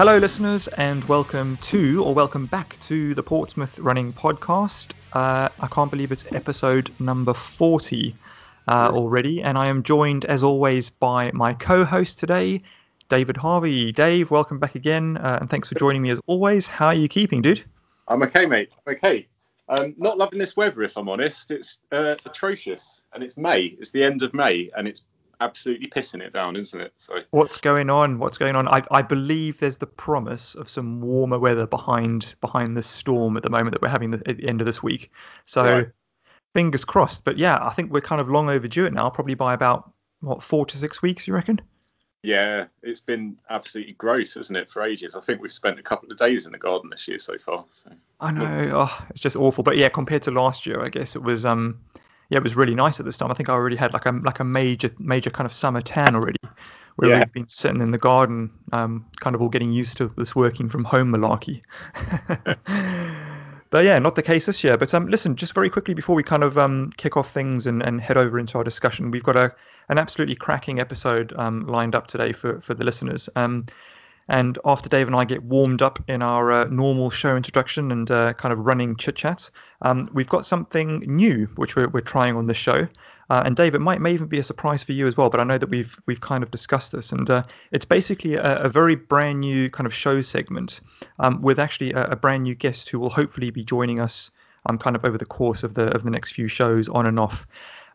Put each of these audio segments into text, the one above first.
Hello, listeners, and welcome to, or welcome back to the Portsmouth Running Podcast. Uh, I can't believe it's episode number 40 uh, already, and I am joined, as always, by my co host today, David Harvey. Dave, welcome back again, uh, and thanks for joining me as always. How are you keeping, dude? I'm okay, mate. I'm okay. Um, not loving this weather, if I'm honest. It's uh, atrocious, and it's May. It's the end of May, and it's absolutely pissing it down, isn't it? So what's going on? What's going on? I, I believe there's the promise of some warmer weather behind behind the storm at the moment that we're having at the end of this week. So right. fingers crossed. But yeah, I think we're kind of long overdue it now. Probably by about what four to six weeks, you reckon? Yeah, it's been absolutely gross, isn't it, for ages? I think we've spent a couple of days in the garden this year so far. So. I know, oh, it's just awful. But yeah, compared to last year, I guess it was um yeah, it was really nice at this time. I think I already had like a like a major major kind of summer tan already, where yeah. we've been sitting in the garden, um, kind of all getting used to this working from home malarkey. but yeah, not the case this year. But um, listen, just very quickly before we kind of um kick off things and, and head over into our discussion, we've got a an absolutely cracking episode um lined up today for for the listeners. Um, and after Dave and I get warmed up in our uh, normal show introduction and uh, kind of running chit chat, um, we've got something new which we're, we're trying on the show. Uh, and Dave, it might may even be a surprise for you as well, but I know that we've we've kind of discussed this, and uh, it's basically a, a, very brand new kind of show segment um, with actually a, a, brand new guest who will hopefully be joining us um, kind of over the course of the of the next few shows on and off.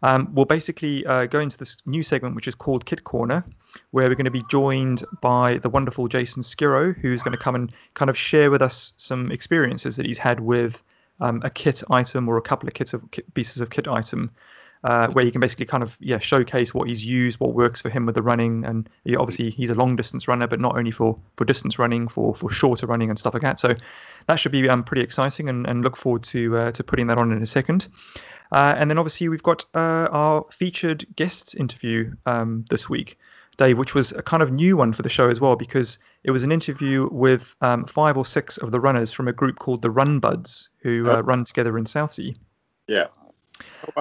Um, we'll basically uh, go into this new segment, which is called Kit Corner, where we're going to be joined by the wonderful Jason Skiro, who's going to come and kind of share with us some experiences that he's had with um, a kit item or a couple of kits of kit, pieces of kit item. Uh, where you can basically kind of yeah showcase what he's used, what works for him with the running, and he, obviously he's a long distance runner, but not only for for distance running, for for shorter running and stuff like that. So that should be um, pretty exciting, and, and look forward to uh, to putting that on in a second. Uh, and then obviously we've got uh, our featured guests interview um, this week, Dave, which was a kind of new one for the show as well because it was an interview with um, five or six of the runners from a group called the Run Buds who uh, run together in Southsea. Yeah.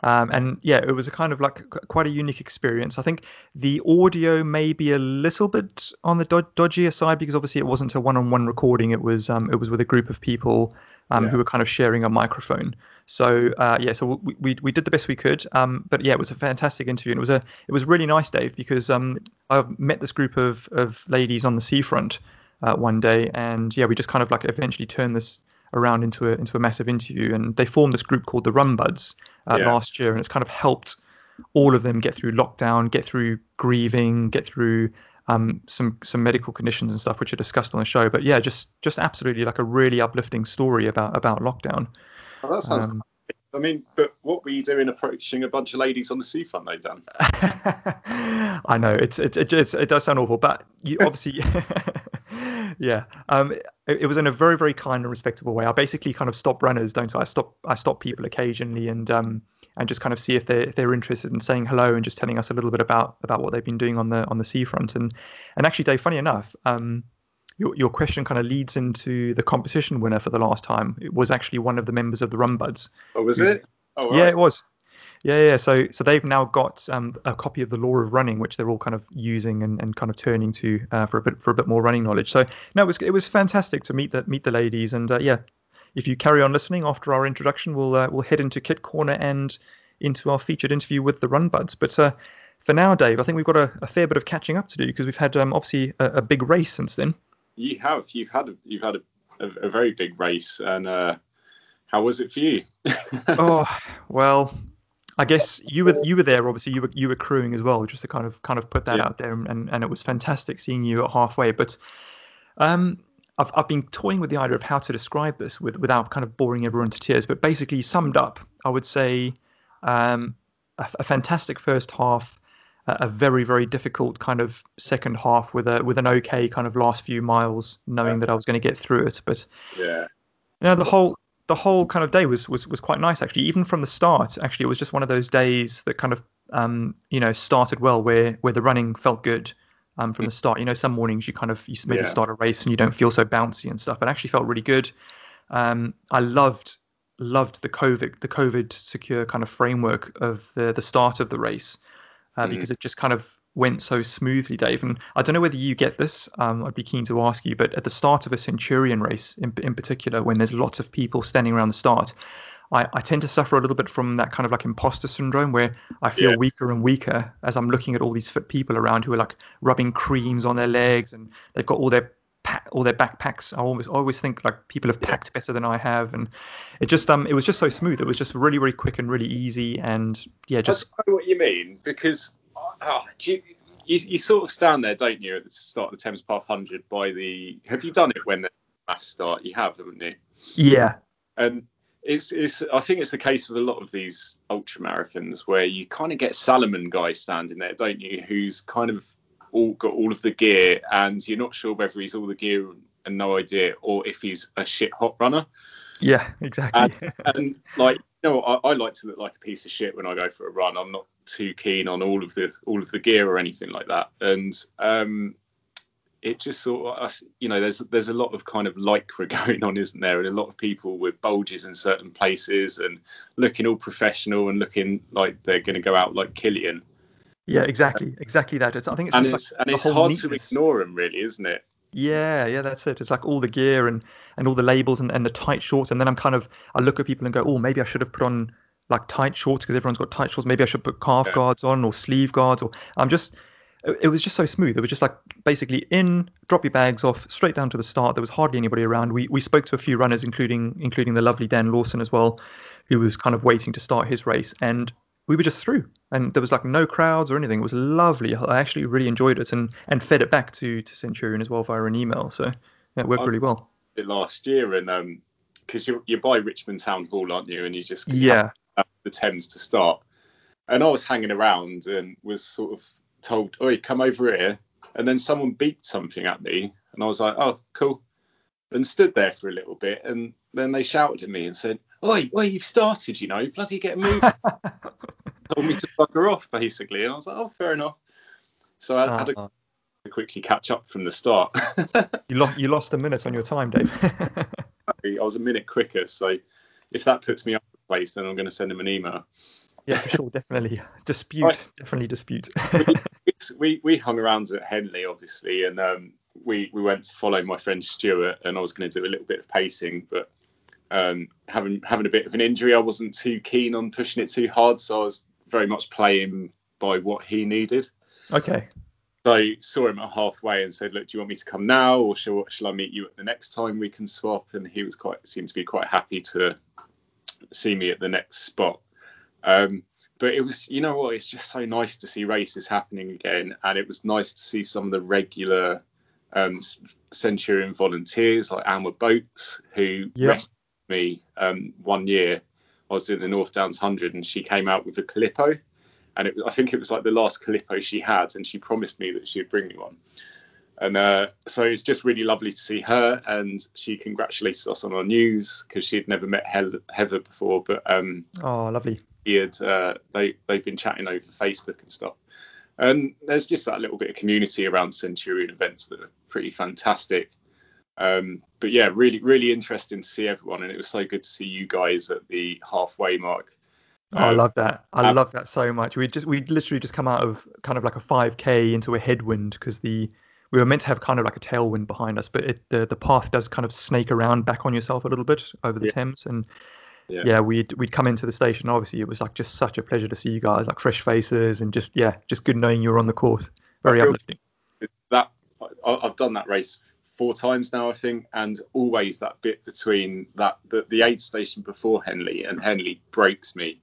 Um, and yeah, it was a kind of like quite a unique experience. I think the audio may be a little bit on the dodgier side because obviously it wasn't a one-on-one recording. It was um, it was with a group of people um, yeah. who were kind of sharing a microphone. So uh, yeah, so we, we, we did the best we could. Um, but yeah, it was a fantastic interview, and it was a it was really nice, Dave, because um, I met this group of of ladies on the seafront uh, one day, and yeah, we just kind of like eventually turned this around into a into a massive interview, and they formed this group called the Run Buds uh, yeah. last year, and it's kind of helped all of them get through lockdown, get through grieving, get through um, some some medical conditions and stuff, which are discussed on the show. But yeah, just just absolutely like a really uplifting story about about lockdown. Oh, that sounds. Um, I mean, but what were you doing approaching a bunch of ladies on the seafront, though, Dan? I know it's it, it, it, it does sound awful, but you obviously, yeah. Um, it, it, was in a very very kind and respectable way. I basically kind of stop runners, don't I? I stop I stop people occasionally and um and just kind of see if they're if they're interested in saying hello and just telling us a little bit about about what they've been doing on the on the seafront. And and actually, Dave, funny enough, um, your, your question kind of leads into the competition winner for the last time. It was actually one of the members of the Run Buds. Oh, was it? Oh, right. Yeah, it was. Yeah, yeah. So, so they've now got um, a copy of the Law of Running, which they're all kind of using and, and kind of turning to uh, for a bit for a bit more running knowledge. So, no, it was it was fantastic to meet the meet the ladies, and uh, yeah, if you carry on listening after our introduction, we'll uh, we'll head into Kit Corner and into our featured interview with the Run Buds. But uh, for now, Dave, I think we've got a, a, fair bit of catching up to do because we've had um, obviously a, a, big race since then you have you've had a, you've had a, a, a very big race, and uh, how was it for you? oh well, I guess you were you were there. Obviously, you were you were crewing as well, just to kind of kind of put that yeah. out there, and and it was fantastic seeing you at halfway. But um, I've I've been toying with the idea of how to describe this with without kind of boring everyone to tears. But basically, summed up, I would say um, a, a fantastic first half a very very difficult kind of second half with a with an okay kind of last few miles, knowing yeah. that I was going to get through it. But yeah, you know the whole the whole kind of day was was was quite nice actually. Even from the start, actually, it was just one of those days that kind of um you know started well, where where the running felt good. Um, from the start, you know, some mornings you kind of you maybe yeah. start a race and you don't feel so bouncy and stuff, but actually felt really good. Um, I loved loved the COVID the COVID secure kind of framework of the the start of the race uh, mm because it just kind of went so smoothly, Dave. And I don't know whether you get this. Um, I'd be keen to ask you, but at the start of a Centurion race, in, in particular, when there's lots of people standing around the start, I, I, tend to suffer a little bit from that kind of like imposter syndrome where I feel yeah. weaker and weaker as I'm looking at all these fit people around who are like rubbing creams on their legs and they've got all their pack, all their backpacks. I always I always think like people have packed better than I have, and it just um it was just so smooth. It was just really really quick and really easy, and yeah, just. I know what you mean because oh, you, you, you sort of stand there, don't you, at the start of the Thames Path 100 by the. Have you done it when the mass start? You have, haven't you? Yeah. And it's it's I think it's the case with a lot of these ultra marathons where you kind of get Salomon guy standing there, don't you? Who's kind of all got all of the gear, and you're not sure whether he's all the gear and no idea, or if he's a shit hot runner. Yeah, exactly. And, and like, you know, I, I, like to look like a piece of shit when I go for a run. I'm not too keen on all of the all of the gear or anything like that. And um, it just sort of, you know, there's there's a lot of kind of lycra going on, isn't there? And a lot of people with bulges in certain places and looking all professional and looking like they're going to go out like Kilian. Yeah, exactly, exactly that. It's, I think it's and it's, like and it's hard neatness. to ignore them, really, isn't it? Yeah, yeah, that's it. It's like all the gear and and all the labels and, and the tight shorts, and then I'm kind of I look at people and go, oh, maybe I should have put on like tight shorts because everyone's got tight shorts. Maybe I should put calf yeah. guards on or sleeve guards, or I'm just. It was just so smooth. It was just like basically in, drop your bags off, straight down to the start. There was hardly anybody around. We we spoke to a few runners, including including the lovely Dan Lawson as well, who was kind of waiting to start his race. And we were just through and there was like no crowds or anything. It was lovely. I actually really enjoyed it and, and fed it back to, to Centurion as well via an email. So yeah, it worked I really well. Last year and um because you're, you're by Richmond Town Hall, aren't you? And you just yeah the Thames to start. And I was hanging around and was sort of told, "Oi, come over here." And then someone beeped something at me, and I was like, "Oh, cool." And stood there for a little bit, and then they shouted at me and said, "Oi, oi, you've started, you know, bloody get moving." told me to bugger off basically, and I was like, oh, fair enough. So I uh had to uh-huh. quickly catch up from the start. you lost you lost a minute on your time, Dave. I was a minute quicker, so if that puts me up the place, then I'm going to send him an email. Yeah, for sure, definitely dispute, right. definitely dispute. we, we we hung around at Henley, obviously, and um, we we went to follow my friend Stuart, and I was going to do a little bit of pacing, but um, having having a bit of an injury, I wasn't too keen on pushing it too hard, so I was very much playing by what he needed. Okay. So I saw him at halfway and said, "Look, do you want me to come now, or shall, shall I meet you at the next time we can swap?" And he was quite seemed to be quite happy to see me at the next spot. Um, but it was, you know what? It's just so nice to see races happening again, and it was nice to see some of the regular um, Centurion volunteers like Anna Boats, who rescued me um, one year I was in the North Downs 100 and she came out with a Calippo. And it, I think it was like the last Calippo she had, and she promised me that she'd bring me one. And uh, so it's just really lovely to see her, and she congratulated us on our news because she had never met Heather before. But um, oh, lovely. He had, uh, they they've been chatting over Facebook and stuff. And there's just that little bit of community around Centurion events that are pretty fantastic. Um, but yeah, really, really interesting to see everyone, and it was so good to see you guys at the halfway mark. Oh, I um, love that. I um, love that so much. We just we literally just come out of kind of like a 5k into a headwind because the we were meant to have kind of like a tailwind behind us, but it, the the path does kind of snake around back on yourself a little bit over the yeah. Thames, and yeah. yeah, we'd we'd come into the station. Obviously, it was like just such a pleasure to see you guys, like fresh faces, and just yeah, just good knowing you were on the course. Very uplifting. That I've done that race four times now, I think, and always that bit between that the, the aid station before Henley and Henley breaks me.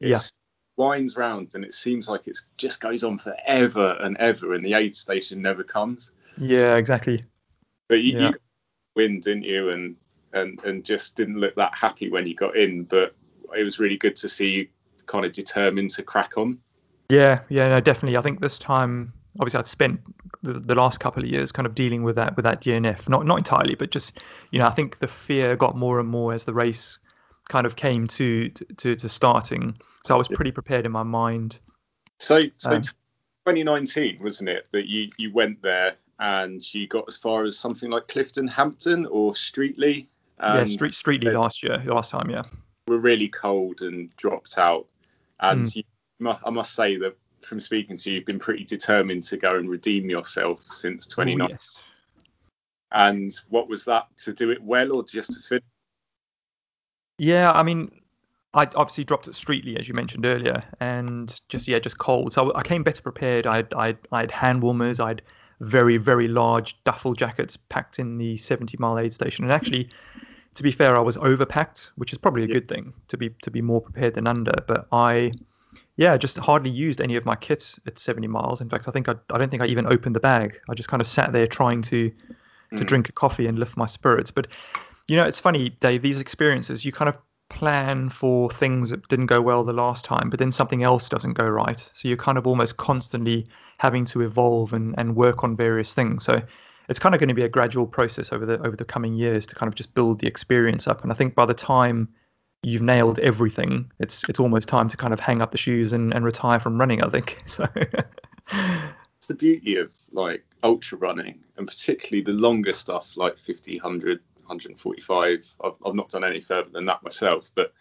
It's, yeah. winds round and it seems like it just goes on forever and ever, and the aid station never comes. Yeah, exactly. But you, yeah. you win, didn't you? And and and just didn't look that happy when you got in, but it was really good to see you kind of determined to crack on. Yeah, yeah, no, definitely. I think this time obviously I'd spent the, the, last couple of years kind of dealing with that with that DNF, not not entirely, but just you know I think the fear got more and more as the race kind of came to to, to starting. So I was pretty prepared in my mind. So, so um, 2019 wasn't it that you you went there and you got as far as something like Clifton Hampden or Streatley? yeah, Street Streatley last year, last time, yeah. We were really cold and dropped out, and mm. you, I must say that from speaking to you, you've been pretty determined to go and redeem yourself since 29. Oh, yes. And what was that to do it well or just to finish? Yeah, I mean, I obviously dropped at Streatley as you mentioned earlier, and just yeah, just cold. So I came better prepared. I I I had hand warmers. I had very very large duffel jackets packed in the 70 mile aid station, and actually. To be fair, I was overpacked, which is probably a Yeah. good thing to be to be more prepared than under. But I, yeah, just hardly used any of my kits at 70 miles. In fact, I think I, I don't think I even opened the bag. I just kind of sat there trying to to Mm. drink a coffee and lift my spirits. But you know, it's funny, Dave. These experiences, you kind of plan for things that didn't go well the last time, but then something else doesn't go right. So you're kind of almost constantly having to evolve and, and work on various things. So it's kind of going to be a gradual process over the over the coming years to kind of just build the experience up. And I think by the time you've nailed everything, it's it's almost time to kind of hang up the shoes and, and retire from running. I think so. It's the beauty of like ultra running and particularly the longer stuff like 50, 100, 145. I've, I've not done any further than that myself, but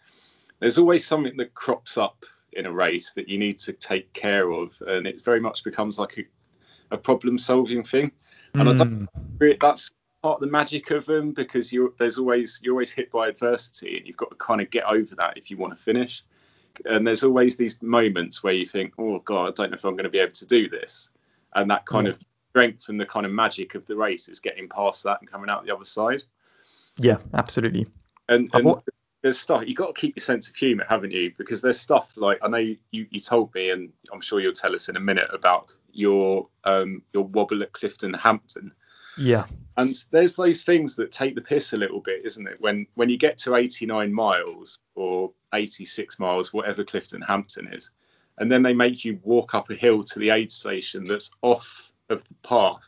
there's always something that crops up in a race that you need to take care of, and it very much becomes like a, a problem solving thing. And I don't Mm, agree- that's part of the magic of them because you're there's always you're always hit by adversity and you've got to kind of get over that if you want to finish. And there's always these moments where you think, oh god, I don't know if I'm going to be able to do this, and that kind Yeah. of strength and the kind of magic of the race is getting past that and coming out the other side. yeah, absolutely. And, and there's stuff you've got to keep your sense of humour, haven't you? Because there's stuff like I know you, you told me, and I'm sure you'll tell us in a minute about your um your wobble at Clifton Hampden. Yeah. And there's those things that take the piss a little bit, isn't it? When when you get to 89 miles or 86 miles, whatever Clifton Hampden is, and then they make you walk up a hill to the aid station that's off of the path,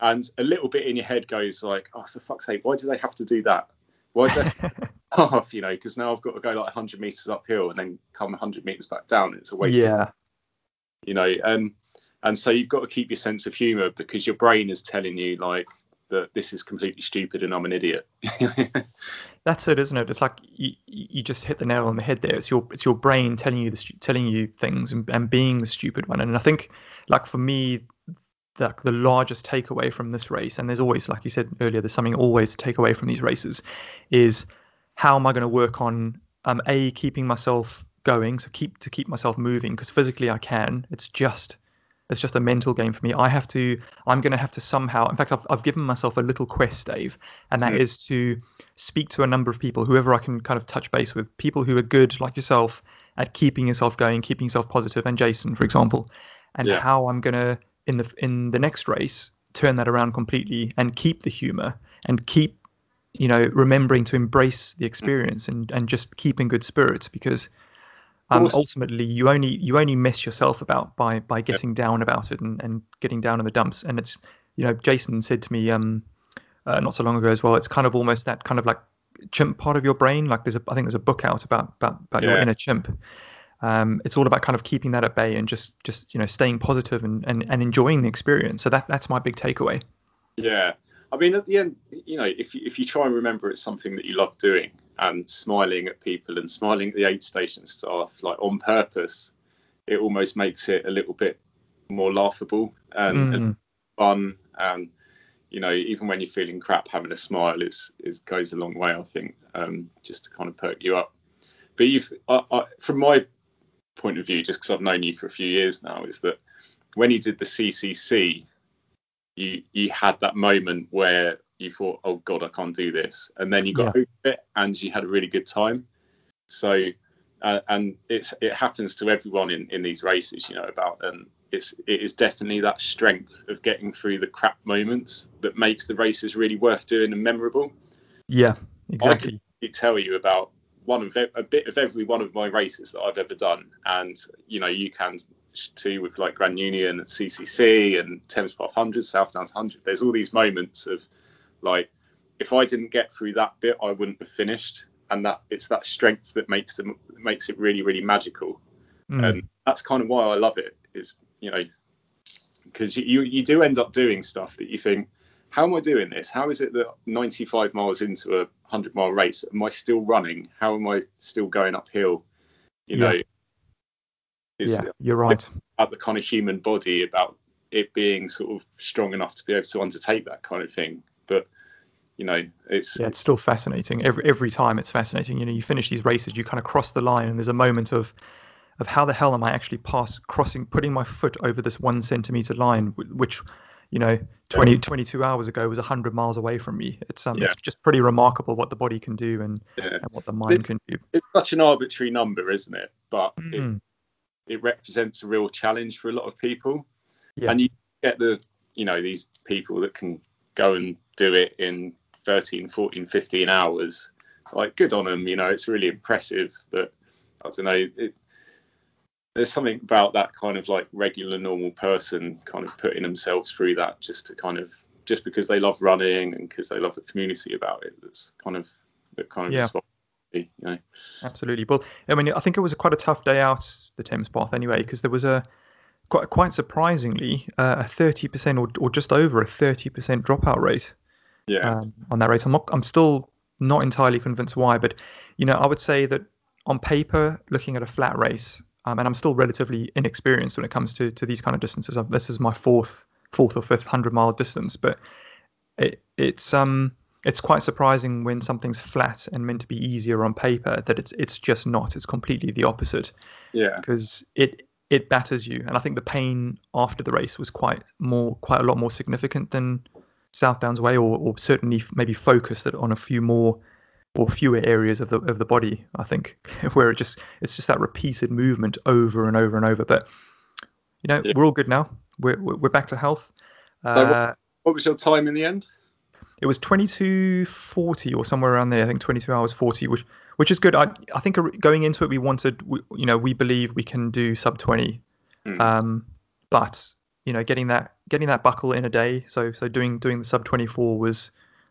and a little bit in your head goes like, oh, for fuck's sake, why do they have to do that? Why do they have to off? You know, because now I've got to go like 100 meters uphill and then come 100 meters back down. It's a waste. Of, yeah. you know, um, and so you've got to keep your sense of humour because your brain is telling you like that this is completely stupid and I'm an idiot. That's it, isn't it? It's like you, you just hit the nail on the head there. It's your it's your brain telling you the telling you things and, and being the stupid one. And I think like for me, the the largest takeaway from this race, and there's always like you said earlier, there's something always to take away from these races, is how am I going to work on um a keeping myself going, so keep to keep myself moving because physically I can. It's just it's just a mental game for me. I have to, I'm going to have to somehow, in fact, I've, I've given myself a little quest, Dave, and that Mm. is to speak to a number of people, whoever I can kind of touch base with, people who are good, like yourself, at keeping yourself going, keeping yourself positive, and Jason, for example, and Yeah. how I'm going to, in the, in the next race, turn that around completely and keep the humor and keep, you know, remembering to embrace the experience and, and just keep in good spirits because um, ultimately you only you only mess yourself about by by getting down about it and, and getting down in the dumps. And it's you know Jason said to me um uh, not so long ago as well it's kind of almost that kind of like chimp part of your brain. Like there's a I think there's a book out about about, about your inner chimp. Um it's all about kind of keeping that at bay and just just you know staying positive and and, and enjoying the experience. So that that's my big takeaway. Yeah. I mean, at the end, you know, if you, if you try and remember it's something that you love doing and smiling at people and smiling at the aid station staff, like on purpose, it almost makes it a little bit more laughable and, and Mm, fun. And, you know, even when you're feeling crap, having a smile is, is goes a long way, I think, um, just to kind of perk you up. But you've, I, I, from my point of view, just because I've known you for a few years now, is that when you did the CCC, you you had that moment where you thought, oh god, I can't do this, and then you got over it and you had a really good time. So, uh, and it's it happens to everyone in in these races, you know about, and it's it is definitely that strength of getting through the crap moments that makes the races really worth doing and memorable. yeah exactly. I could tell you about one of a bit of every one of my races that I've ever done, and you know you can too with like Grand Union, CCC, and Thames Path 100, South Downs 100. There's all these moments of like if I didn't get through that bit, I wouldn't have finished, and that it's that strength that makes them makes it really really magical, Mm, and that's kind of why I love it. Is you know because you you do end up doing stuff that you think how am I doing this? How is it that 95 miles into a 100 mile race, am I still running? How am I still going uphill? You Yeah. know, yeah, you're right. About the kind of human body, about it being sort of strong enough to be able to undertake that kind of thing. But you know, it's yeah, it's still fascinating. Every every time it's fascinating. You know, you finish these races, you kind of cross the line, and there's a moment of of how the hell am I actually pass crossing, putting my foot over this one centimeter line, which you know 20 22 hours ago was 100 miles away from me it's um yeah. it's just pretty remarkable what the body can do and, yeah. and what the mind it, can do it's such an arbitrary number isn't it but mm. it, it represents a real challenge for a lot of people yeah. and you get the you know these people that can go and do it in 13 14 15 hours like good on them you know it's really impressive but i don't know it, there's something about that kind of like regular normal person kind of putting themselves through that just to kind of just because they love running and because they love the community about it that's kind of that kind of yeah. you know. Absolutely. Well i mean i think it was a quite a tough day out the thames path anyway because there was a quite quite surprisingly uh, a 30% or, or just over a 30% dropout rate yeah. um, on that rate. I'm not, i'm still not entirely convinced why but you know i would say that on paper looking at a flat race um, and I'm still relatively inexperienced when it comes to to these kind of distances. This is my fourth fourth or fifth hundred mile distance, but it, it's um it's quite surprising when something's flat and meant to be easier on paper that it's it's just not. It's completely the opposite. Yeah. Because it it batters you, and I think the pain after the race was quite more quite a lot more significant than South Downs Way, or, or certainly maybe focused on a few more or fewer areas of the of the body. I think where it just it's just that repeated movement over and over and over. But you know, yeah. we're all good now. We're we're back to health. So what, uh, what, was your time in the end? It was 22:40 or somewhere around there. I think 22 hours 40, which which is good. I I think going into it, we wanted, we, you know, we believe we can do sub 20. Mm. Um, but you know, getting that getting that buckle in a day, so so doing doing the sub 24 was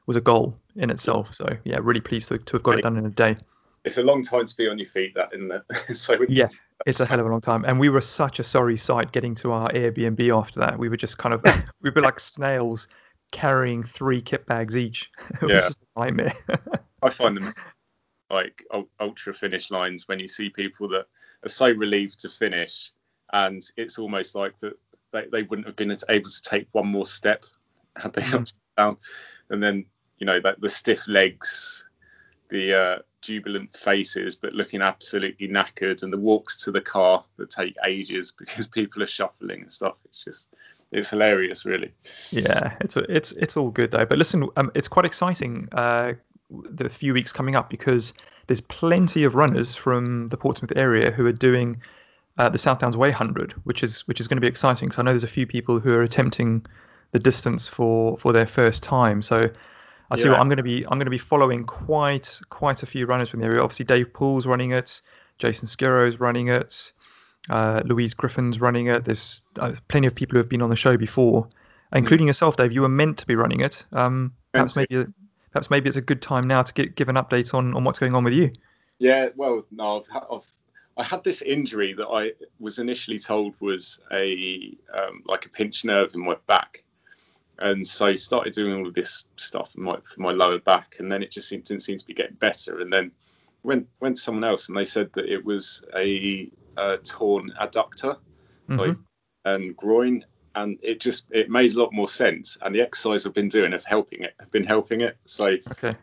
was a goal in itself. So yeah, really pleased to, to have got it done in a day. It's a long time to be on your feet, that isn't it? so yeah, it's a hell of a long time. And we were such a sorry sight getting to our Airbnb after that. We were just kind of we were like snails carrying three kit bags each. It was yeah. just a nightmare. I find them like ultra finish lines when you see people that are so relieved to finish, and it's almost like that they, they wouldn't have been able to take one more step had they not mm. down. And then you know, that the stiff legs, the uh, jubilant faces, but looking absolutely knackered, and the walks to the car that take ages because people are shuffling and stuff. It's just it's hilarious, really. Yeah, it's it's it's all good though. But listen, um, it's quite exciting. Uh, the few weeks coming up because there's plenty of runners from the Portsmouth area who are doing uh, the South Downs Way 100, which is which is going to be exciting. So I know there's a few people who are attempting the distance for for their first time. So I tell yeah. you what, I'm going to be I'm going to be following quite quite a few runners from the area. Obviously, Dave Poole's running it, Jason Skiro's running it, uh, Louise Griffin's running it. There's uh, plenty of people who have been on the show before, including mm. yourself, Dave. You were meant to be running it. Um, perhaps maybe perhaps maybe it's a good time now to get, give an update on on what's going on with you. Yeah, well, no, I've, I've I had this injury that I was initially told was a um, like a pinched nerve in my back and so started doing all of this stuff for my, for my lower back, and then it just seemed, didn't seem to be getting better. And then went went to someone else, and they said that it was a, a torn adductor, mm-hmm. like, and groin, and it just it made a lot more sense. And the exercise I've been doing have helping it, have been helping it. So okay.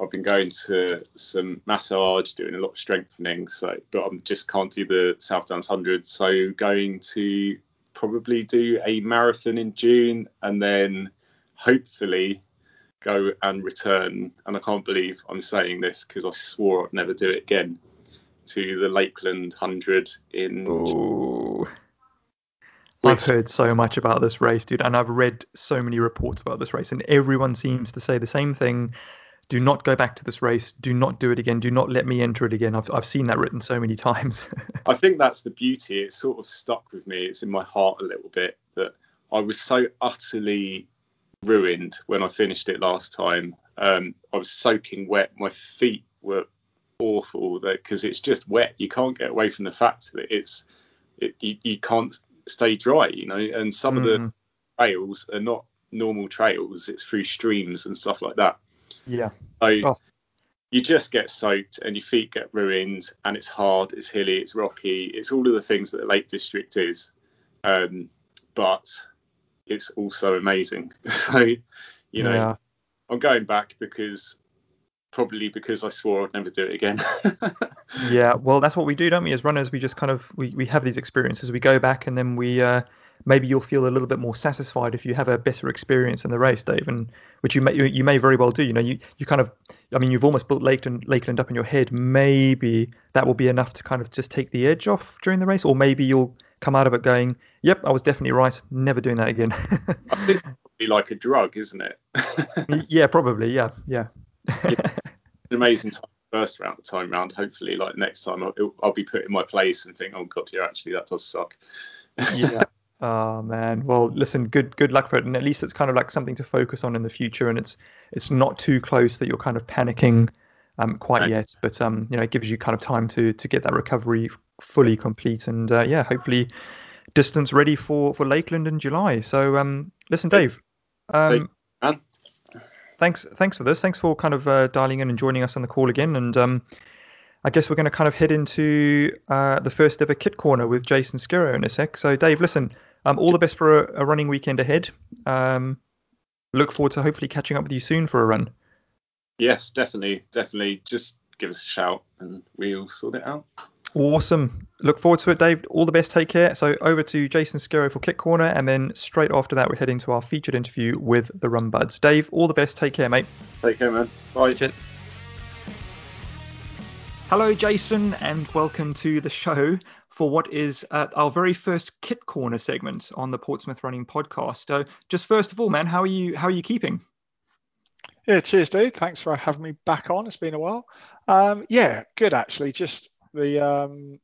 I've been going to some massage, doing a lot of strengthening. So, but I just can't do the South Downs hundred. So going to probably do a marathon in June and then hopefully go and return. And I can't believe I'm saying this because I swore I'd never do it again to the Lakeland 100 in. Ooh. I've heard so much about this race, dude, and I've read so many reports about this race, and everyone seems to say the same thing do not go back to this race. Do not do it again. Do not let me enter it again. I've, I've seen that written so many times. I think that's the beauty. It's sort of stuck with me. It's in my heart a little bit that I was so utterly ruined when I finished it last time. Um, I was soaking wet. My feet were awful because it's just wet. You can't get away from the fact that it's it, you, you can't stay dry, you know. And some mm. of the mm. trails are not normal trails. It's through streams and stuff like that. Yeah. So oh. you just get soaked and your feet get ruined and it's hard, it's hilly, it's rocky, it's all of the things that the Lake District is. Um, but it's also amazing. So, you know, yeah. I'm going back because probably because I swore I'd never do it again. yeah, well, that's what we do, don't we? As runners, we just kind of we, we have these experiences. We go back and then we uh, maybe you'll feel a little bit more satisfied if you have a better experience in the race, Dave, and which you may you may very well do. You know, you, you kind of, I mean, you've almost built Lakeland Lakeland up in your head. Maybe that will be enough to kind of just take the edge off during the race, or maybe you'll come out of it going, "Yep, I was definitely right. Never doing that again." I think be like a drug, isn't it? yeah, probably. Yeah, yeah. yeah. Amazing time first round time round. Hopefully, like next time, I'll, I'll be put in my place and think, "Oh God, yeah, actually that does suck." yeah. Oh man. Well, listen, good good luck for it, and at least it's kind of like something to focus on in the future, and it's it's not too close that you're kind of panicking um, quite right. yet, but um, you know, it gives you kind of time to to get that recovery fully complete, and uh, yeah, hopefully distance ready for for Lakeland in July. So um, listen, Dave. Um, thanks thanks for this. Thanks for kind of uh, dialing in and joining us on the call again, and um, I guess we're going to kind of head into uh, the first ever kit corner with Jason Skero in a sec. So Dave, listen um, all the best for a, a running weekend ahead. Um, look forward to hopefully catching up with you soon for a run. Yes, definitely, definitely. Just give us a shout and we'll sort it out. Awesome. Look forward to it, Dave. All the best. Take care. So over to Jason Skero for Kit Corner, and then straight after that, we're heading to our featured interview with the Run Buds. Dave, all the best. Take care, mate. Take care, man. Bye. Cheers. Hello, Jason, and welcome to the show for what is uh, our very first Kit Corner segment on the Portsmouth Running Podcast. So, just first of all, man, how are you? How are you keeping? Yeah, cheers, dude. Thanks for having me back on. It's been a while. Um, yeah, good actually. Just the um,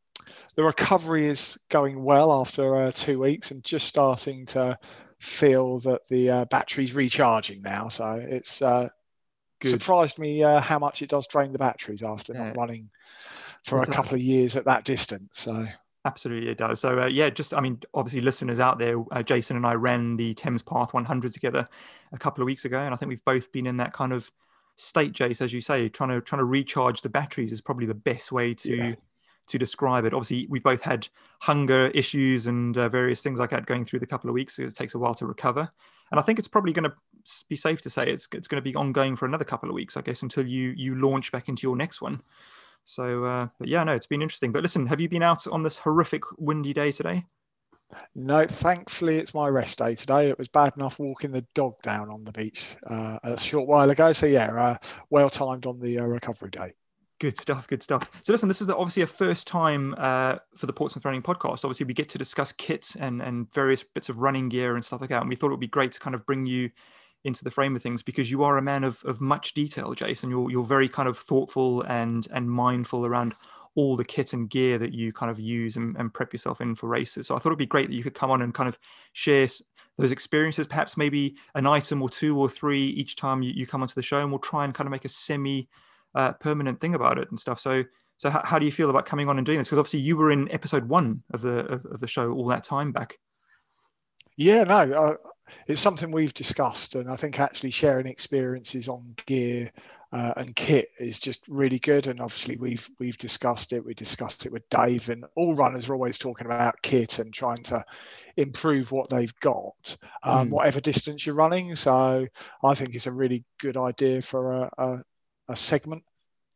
the recovery is going well after uh, two weeks, and just starting to feel that the uh, battery's recharging now. So it's uh, surprised me uh, how much it does drain the batteries after yeah. not running for a couple of years at that distance. So absolutely it does. So uh, yeah, just I mean, obviously listeners out there, uh, Jason and I ran the Thames Path 100 together a couple of weeks ago, and I think we've both been in that kind of state, Jace, as you say, trying to trying to recharge the batteries is probably the best way to. Yeah. To describe it, obviously we've both had hunger issues and uh, various things like that going through the couple of weeks. So it takes a while to recover, and I think it's probably going to be safe to say it's it's going to be ongoing for another couple of weeks, I guess, until you you launch back into your next one. So, uh, but yeah, no, it's been interesting. But listen, have you been out on this horrific windy day today? No, thankfully it's my rest day today. It was bad enough walking the dog down on the beach uh, a short while ago. So yeah, uh, well timed on the uh, recovery day. Good stuff, good stuff. So listen, this is obviously a first time uh, for the Portsmouth Running Podcast. Obviously, we get to discuss kits and and various bits of running gear and stuff like that. And we thought it would be great to kind of bring you into the frame of things because you are a man of, of much detail, Jason. You're you're very kind of thoughtful and and mindful around all the kit and gear that you kind of use and, and prep yourself in for races. So I thought it'd be great that you could come on and kind of share those experiences, perhaps maybe an item or two or three each time you, you come onto the show, and we'll try and kind of make a semi uh, permanent thing about it and stuff. So so how, how do you feel about coming on and doing this? Because obviously you were in episode one of the of, of the show all that time back. Yeah, no, it's something we've discussed, and I think actually sharing experiences on gear uh, and kit is just really good. And obviously we've we've discussed it. We discussed it with Dave, and all runners are always talking about kit and trying to improve what they've got, um, mm. whatever distance you're running. So I think it's a really good idea for a, a, a segment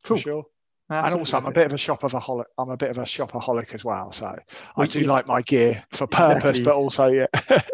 cool. for sure. Absolutely. And also, I'm a bit of a shopaholic. I'm a bit of a shopaholic as well. So well, I do yeah. like my gear for purpose, exactly. but also yeah.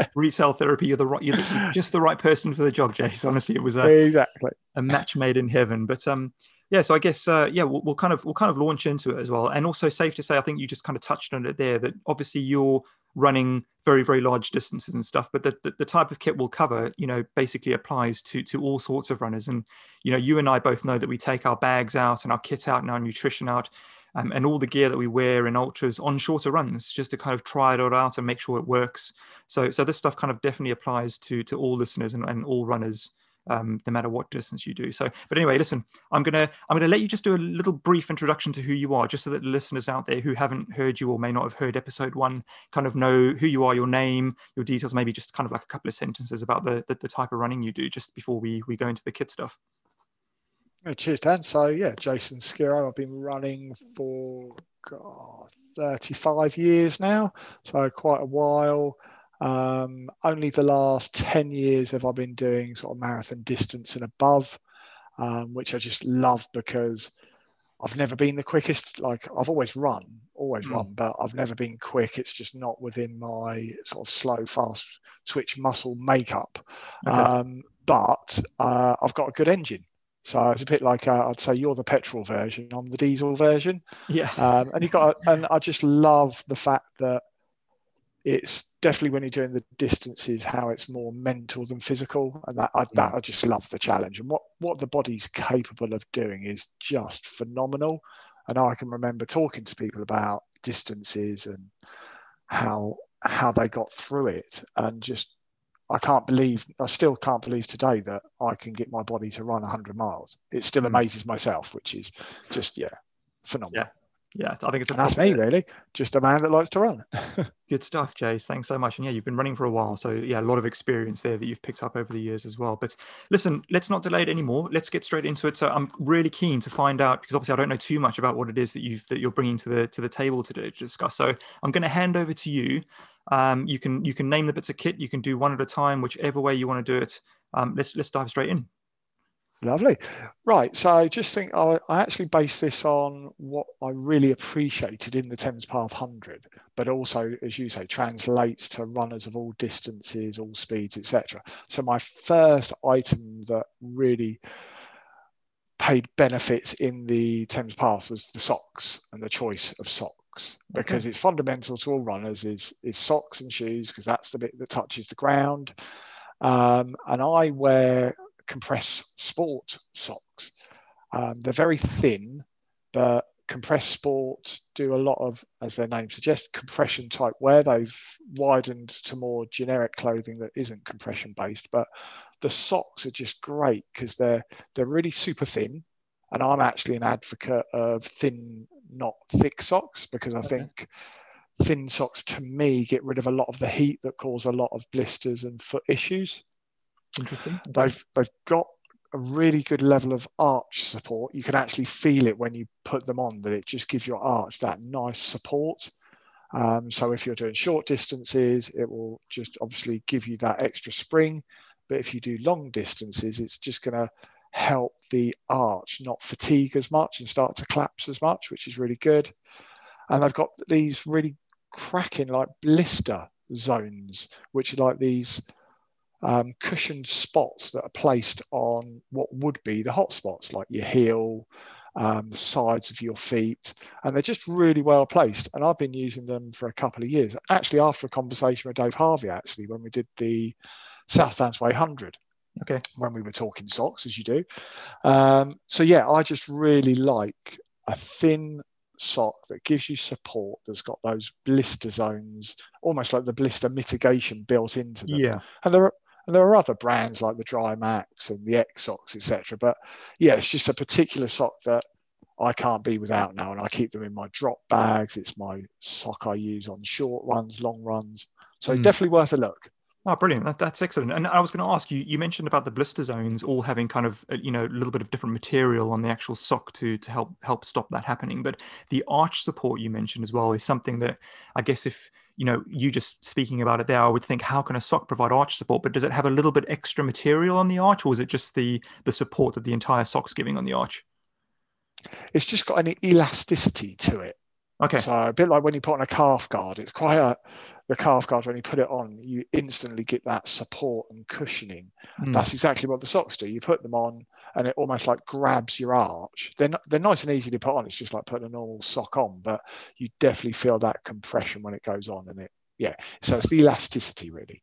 Retail therapy. You're the right. You're, just the right person for the job, Jace. Honestly, it was a exactly a match made in heaven. But um, yeah. So I guess uh, yeah, we'll, we'll kind of we'll kind of launch into it as well. And also safe to say, I think you just kind of touched on it there that obviously you're running very very large distances and stuff but the, the, the, type of kit we'll cover you know basically applies to to all sorts of runners. And you know you and i both know that we take our bags out and our kit out and our nutrition out um, and all the gear that we wear in ultras on shorter runs just to kind of try it all out and make sure it works. So so this stuff kind of definitely applies to to all listeners and, and all runners um, no matter what distance you do. So, but anyway, listen, I'm gonna I'm gonna let you just do a little brief introduction to who you are, just so that listeners out there who haven't heard you or may not have heard episode one kind of know who you are, your name, your details, maybe just kind of like a couple of sentences about the the, the type of running you do, just before we we go into the kit stuff. Cheers, Dan. So yeah, Jason Skiro. I've been running for God, 35 years now, so quite a while. Um, only the last 10 years have I been doing sort of marathon distance and above, um, which I just love because I've never been the quickest. Like I've always run, always mm. run, but I've never been quick. It's just not within my sort of slow, fast twitch muscle makeup. Okay. Um, but uh, I've got a good engine. So it's a bit like uh, I'd say you're the petrol version, I'm the diesel version. Yeah. Um, and you've got, and I just love the fact that it's definitely when you're doing the distances how it's more mental than physical, and that I, that I just love the challenge. And what what the body's capable of doing is just phenomenal. And I can remember talking to people about distances and how how they got through it, and just I can't believe, I still can't believe today that I can get my body to run 100 miles. It still mm. amazes myself, which is just, yeah, phenomenal. Yeah. Yeah, I think it's. A that's me, really. Just a man that likes to run. Good stuff, Jace. Thanks so much. And yeah, you've been running for a while, so yeah, a lot of experience there that you've picked up over the years as well. But listen, let's not delay it anymore. Let's get straight into it. So I'm really keen to find out because obviously I don't know too much about what it is that you've that you're bringing to the to the table today to discuss. So I'm going to hand over to you um, you can you can name the bits of kit. You can do one at a time, whichever way you want to do it. Um, let's let's dive straight in. Lovely. Right. So I just think I, I, actually base this on what I really appreciated in the Thames Path 100, but also, as you say, translates to runners of all distances, all speeds, etc. So my first item that really paid benefits in the Thames Path was the socks and the choice of socks because okay. it's fundamental to all runners is is socks and shoes because that's the bit that touches the ground. Um, and I wear compressed sport socks. Um, they're very thin, but Compressport do a lot of, as their name suggests, compression type wear. They've widened to more generic clothing that isn't compression based, but the socks are just great because they're they're really super thin. And I'm actually an advocate of thin not thick socks because I okay. think thin socks to me get rid of a lot of the heat that cause a lot of blisters and foot issues. Interesting. They've they've got a really good level of arch support. You can actually feel it when you put them on that it just gives your arch that nice support. Um, so if you're doing short distances, it will just obviously give you that extra spring. But if you do long distances, it's just going to help the arch not fatigue as much and start to collapse as much, which is really good. And I've got these really cracking like blister zones, which are like these um, cushioned spots that are placed on what would be the hot spots, like your heel, um, the sides of your feet, and they're just really well placed. And I've been using them for a couple of years. Actually, after a conversation with Dave Harvey, actually, when we did the South Downs Way 100, Okay. When we were talking socks, as you do. Um, so yeah, I just really like a thin sock that gives you support that's got those blister zones, almost like the blister mitigation built into them. Yeah. And there are and there are other brands like the Drymax and the X socks, etc. But yeah, it's just a particular sock that I can't be without now, and I keep them in my drop bags. It's my sock I use on short runs, long runs. So mm. definitely worth a look. Oh, brilliant! That, that's excellent. And I was going to ask you. You mentioned about the blister zones all having kind of uh, you know a little bit of different material on the actual sock to to help help stop that happening. But the arch support you mentioned as well is something that I guess if you know you just speaking about it there, I would think how can a sock provide arch support? But does it have a little bit extra material on the arch, or is it just the the support that the entire sock's giving on the arch? It's just got an elasticity to it. Okay. So a bit like when you put on a calf guard, it's quite a the calf guard when you put it on, you instantly get that support and cushioning. Mm. That's exactly what the socks do. You put them on, and it almost like grabs your arch. They're not, they're nice and easy to put on. It's just like putting a normal sock on, but you definitely feel that compression when it goes on, and it yeah. So it's the elasticity really.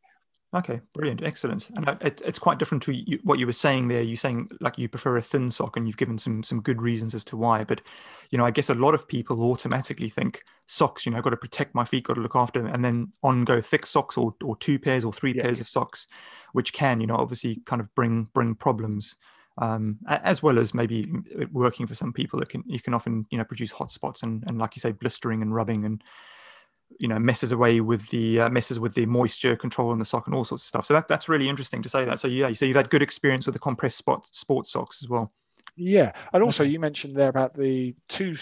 Okay, brilliant, excellent. And it, it's quite different to you, what you were saying there. You're saying like you prefer a thin sock, and you've given some some good reasons as to why. But you know, I guess a lot of people automatically think socks. You know, I've got to protect my feet, got to look after them, and then on go thick socks or or two pairs or three yeah, pairs yeah. of socks, which can you know obviously kind of bring bring problems. Um, as well as maybe working for some people, it can you can often you know produce hot spots and, and like you say blistering and rubbing and you know messes away with the uh, messes with the moisture control in the sock and all sorts of stuff. So that that's really interesting to say that. So yeah, so you've had good experience with the Compressport sports socks as well. Yeah, and also you mentioned there about the two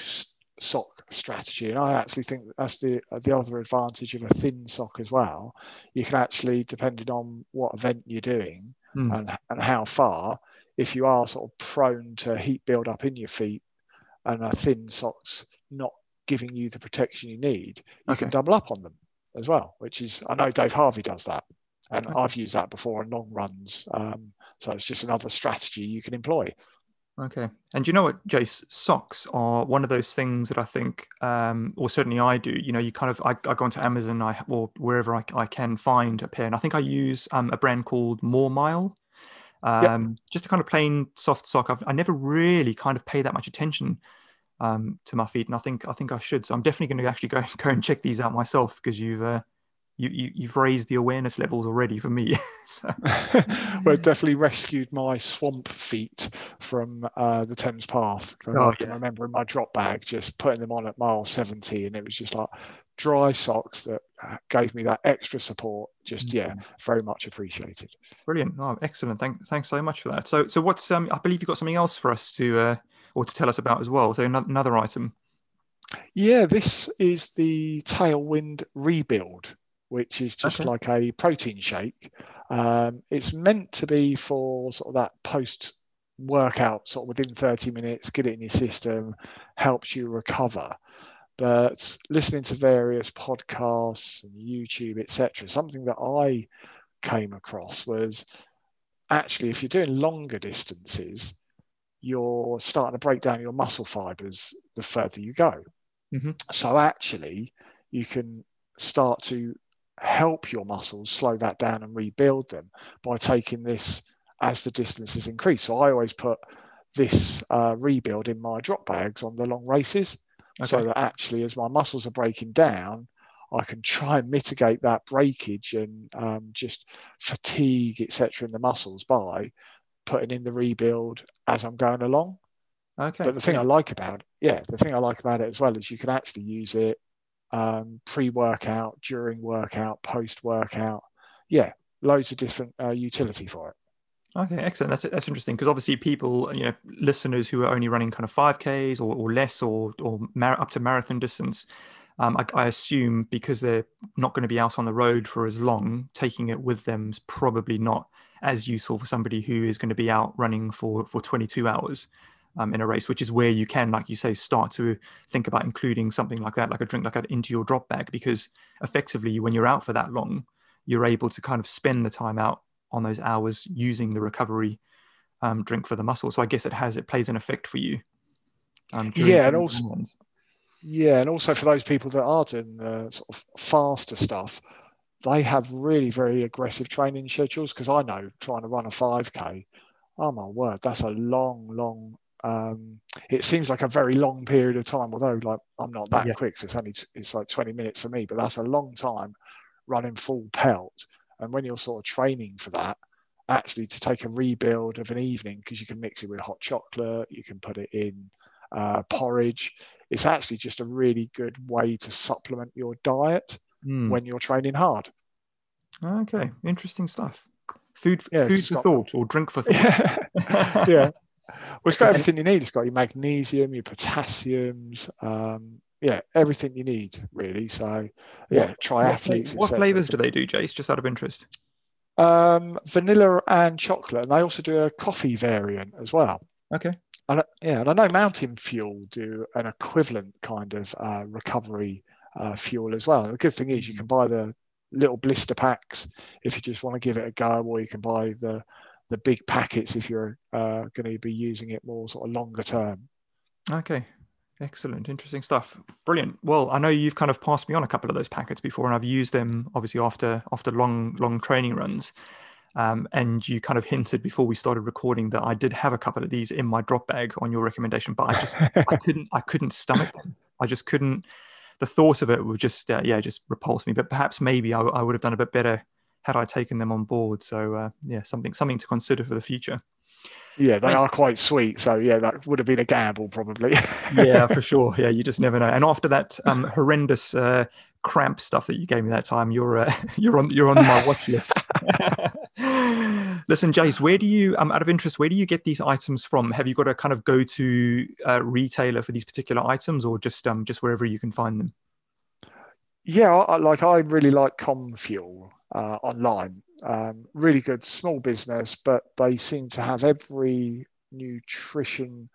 sock strategy, and I actually think that's the the other advantage of a thin sock as well. You can actually, depending on what event you're doing mm. and and how far, if you are sort of prone to heat build up in your feet, and a thin sock's not giving you the protection you need, you okay. can double up on them as well. Which is, I know Dave Harvey does that, and okay. I've used that before on long runs. Um, so it's just another strategy you can employ. Okay. And you know what, Jace? Socks are one of those things that I think, um, or certainly I do. You know, you kind of, I, I go onto Amazon, I or wherever I, I can find a pair, and I think I use um, a brand called More Mile. Um, yep. Just a kind of plain soft sock. I've, I never really kind of pay that much attention um, to my feet, and I think I think I should. So I'm definitely going to actually go go and check these out myself because you've uh, you, you you've raised the awareness levels already for me. so. well, it definitely rescued my swamp feet from uh, the Thames Path. Oh, I can yeah. remember in my drop bag just putting them on at mile 70, and it was just like dry socks that uh, gave me that extra support. Just mm-hmm. yeah, very much appreciated. Brilliant. Oh, excellent. Thank, thanks so much for that. So so what's um I believe you've got something else for us to uh, or to tell us about as well. So another item. Yeah, this is the Tailwind Rebuild which is just okay. like a protein shake. Um, it's meant to be for sort of that post workout, sort of within 30 minutes, get it in your system, helps you recover. But listening to various podcasts and YouTube, etc., something that I came across was actually if you're doing longer distances, you're starting to break down your muscle fibers the further you go. Mm-hmm. So actually, you can start to help your muscles slow that down and rebuild them by taking this as the distances increase. So I always put this uh, rebuild in my drop bags on the long races okay. so that actually as my muscles are breaking down, I can try and mitigate that breakage and um, just fatigue, etc., in the muscles by putting in the rebuild as I'm going along. Okay. But the thing I like about yeah, the thing I like about it as well is you can actually use it um, pre-workout, during workout, post-workout. Yeah, loads of different uh, utility for it. Okay, excellent. That's that's interesting because obviously people, you know, listeners who are only running kind of 5Ks or, or less or or mar- up to marathon distance, um, I, I, assume because they're not going to be out on the road for as long, taking it with them is probably not as useful for somebody who is going to be out running for for 22 hours um, in a race, which is where you can, like you say, start to think about including something like that, like a drink like that, into your drop bag, because effectively, when you're out for that long, you're able to kind of spend the time out on those hours using the recovery um, drink for the muscle. So I guess it has it plays an effect for you. Um, yeah, and also runs. yeah, and also for those people that are doing the sort of faster stuff, they have really very aggressive training schedules. Because I know trying to run a 5k, oh my word, that's a long, long um, it seems like a very long period of time, although like I'm not that yeah. quick, so it's only it's like 20 minutes for me, but that's a long time running full pelt. And when you're sort of training for that, actually to take a rebuild of an evening because you can mix it with hot chocolate, you can put it in uh, porridge. It's actually just a really good way to supplement your diet mm. when you're training hard. Okay, interesting stuff. Food, yeah, food for got... thought, or drink for thought. yeah, well, it's got everything you need. It's got your magnesium, your potassiums, um, yeah, everything you need really. So yeah, triathletes. What, what flavors do they do, Jace? Just out of interest. Um, vanilla and chocolate, and they also do a coffee variant as well. Okay. And yeah, and I know Mountain Fuel do an equivalent kind of uh, recovery uh, fuel as well. And the good thing is you can buy the little blister packs if you just want to give it a go, or you can buy the the big packets if you're uh, going to be using it more sort of longer term. Okay, excellent, interesting stuff, brilliant. Well, I know you've kind of passed me on a couple of those packets before, and I've used them obviously after after long long training runs. Um, and you kind of hinted before we started recording that I did have a couple of these in my drop bag on your recommendation, but I just I couldn't I couldn't stomach them. I just couldn't. The thought of it would just uh, yeah just repulse me. But perhaps maybe I, I would have done a bit better had I taken them on board. So uh, yeah, something something to consider for the future. Yeah, they are quite sweet. So yeah, that would have been a gamble probably. yeah, for sure. Yeah, you just never know. And after that um, horrendous uh, cramp stuff that you gave me that time, you're uh, you're on you're on my watch list. Listen, Jace, where do you, um, out of interest, where do you get these items from? Have you got a kind of go-to uh, retailer for these particular items, or just um, just wherever you can find them? Yeah, I, like I really like Komfuel uh, online. Um, really good small business, but they seem to have every nutrition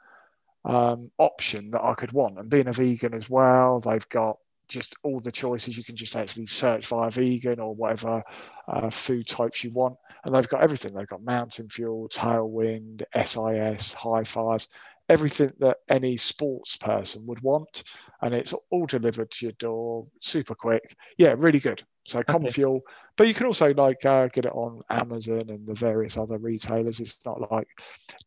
um, option that I could want. And being a vegan as well, they've got just all the choices. You can just actually search via vegan or whatever uh, food types you want. And they've got everything. They've got mountain fuel, tailwind, SIS, high fives, everything that any sports person would want. And it's all delivered to your door super quick. Yeah, really good. So okay. Komfuel, but you can also like uh, get it on Amazon and the various other retailers. It's not like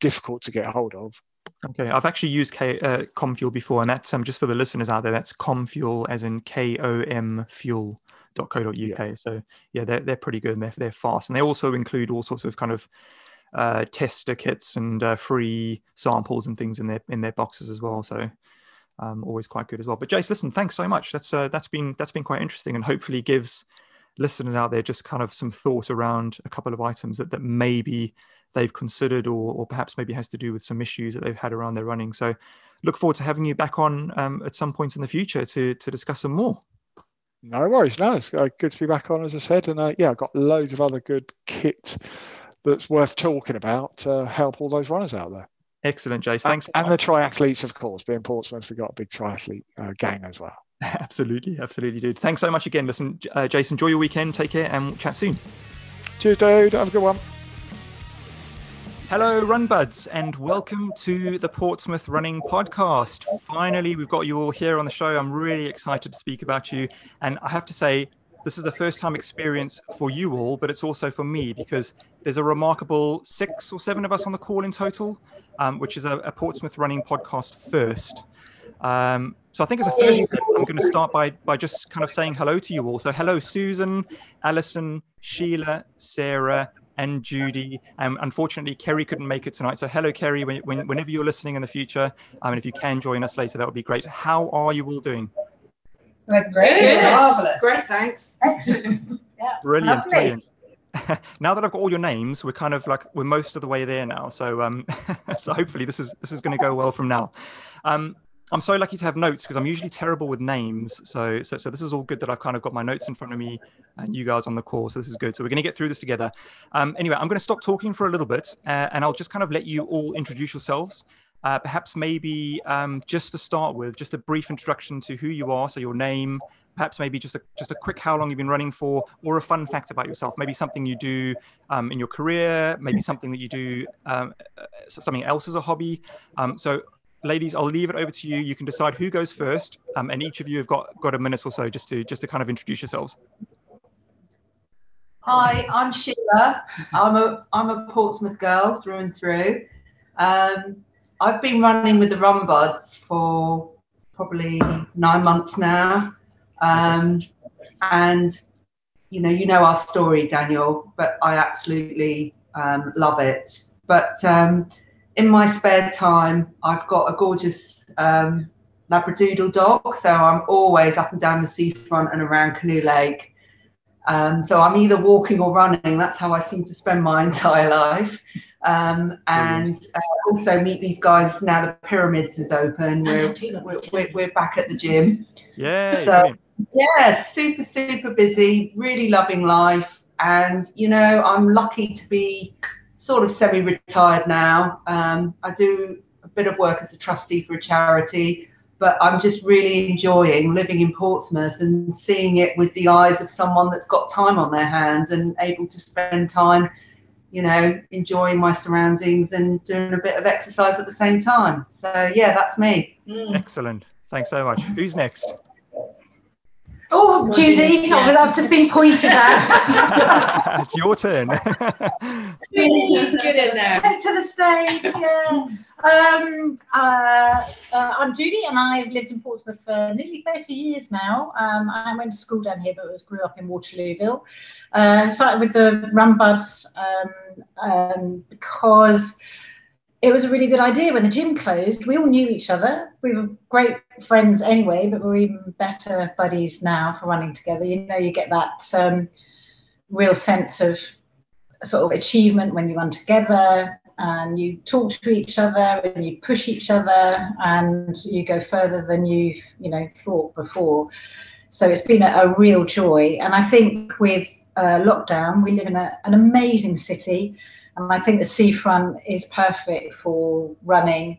difficult to get hold of. Okay, I've actually used K, uh, Komfuel before, and that's um, just for the listeners out there. That's Komfuel, as in K O M Fuel. Fuel.co.uk. Yeah. So yeah, they're they're pretty good and they're they're fast, and they also include all sorts of kind of uh, tester kits and uh, free samples and things in their in their boxes as well. So um, always quite good as well. But Jace, listen, thanks so much. That's uh, that's been that's been quite interesting, and hopefully gives listeners out there just kind of some thought around a couple of items that that maybe they've considered or, or perhaps maybe has to do with some issues that they've had around their running. So look forward to having you back on um, at some point in the future to, to discuss some more. No worries. No, it's uh, good to be back on, as I said. And uh, yeah, I've got loads of other good kit that's worth talking about to help all those runners out there. Excellent, Jace. Thanks. And, and the triathletes, of course. Being Portsmouth, we've got a big triathlete uh, gang as well. absolutely, absolutely, dude. Thanks so much again. Listen, uh, Jace, enjoy your weekend. Take care and we'll chat soon. Cheers, dude. Have a good one. Hello, Run Buds, and welcome to the Portsmouth Running Podcast. Finally, we've got you all here on the show. I'm really excited to speak about you. And I have to say, this is the first time experience for you all, but it's also for me because there's a remarkable six or seven of us on the call in total, um, which is a, a, Portsmouth Running Podcast first. Um, so I think as a first I'm going to start by, by just kind of saying hello to you all. So hello, Susan, Alison, Sheila, Sarah, and Judy. Um, unfortunately, Kerry couldn't make it tonight. So hello, Kerry. When, when, whenever you're listening in the future, um, and if you can join us later, that would be great. How are you all doing? We're great. Good. Marvelous. Great, thanks. Excellent. yeah. Brilliant, Lovely. brilliant. now that I've got all your names, we're kind of like we're most of the way there now. So um, so hopefully this is this is going to go well from now. Um, I'm so lucky to have notes because I'm usually terrible with names. So, so, so this is all good that I've kind of got my notes in front of me and you guys on the call. So this is good. So we're going to get through this together. Um, anyway, I'm going to stop talking for a little bit uh, and I'll just kind of let you all introduce yourselves. Uh, perhaps maybe um, just to start with, just a brief introduction to who you are. So your name, perhaps maybe just a just a quick how long you've been running for, or a fun fact about yourself. Maybe something you do um, in your career, maybe something that you do um, uh, something else as a hobby. Um, so ladies, I'll leave it over to you. You can decide who goes first, um, and each of you have got, got a minute or so just to just to kind of introduce yourselves. Hi, I'm Sheila. I'm a I'm a Portsmouth girl through and through. Um, I've been running with the Run Buds for probably nine months now, um, and you know you know our story, Daniel, but I absolutely um, love it. But um, in my spare time, I've got a gorgeous um, Labradoodle dog, so I'm always up and down the seafront and around Canoe Lake. Um, so I'm either walking or running. That's how I seem to spend my entire life. Um, and uh, also meet these guys now the pyramids is open. We're, we're, we're, we're back at the gym. Yeah. So brilliant. yeah, super super busy, really loving life, and you know I'm lucky to be sort of semi-retired now. Um, I do a bit of work as a trustee for a charity, but I'm just really enjoying living in Portsmouth and seeing it with the eyes of someone that's got time on their hands and able to spend time, you know, enjoying my surroundings and doing a bit of exercise at the same time. So yeah, that's me. Mm. Excellent. Thanks so much. Who's next? Oh, Judy, yeah. I've just been pointed at. it's your turn. Judy, get in there. Take to the stage. Yeah. Um, uh, uh, I'm Judy, and I've lived in Portsmouth for nearly 30 years now. Um, I went to school down here, but was grew up in Waterlooville. Uh, started with the Run Buds um, um, because it was a really good idea when the gym closed. We all knew each other. We were great friends anyway, but we're even better buddies now for running together. You know, you get that um, real sense of sort of achievement when you run together and you talk to each other and you push each other and you go further than you've you know thought before. So it's been a, a real joy. And i think with uh, lockdown we live in a, an amazing city and i think the seafront is perfect for running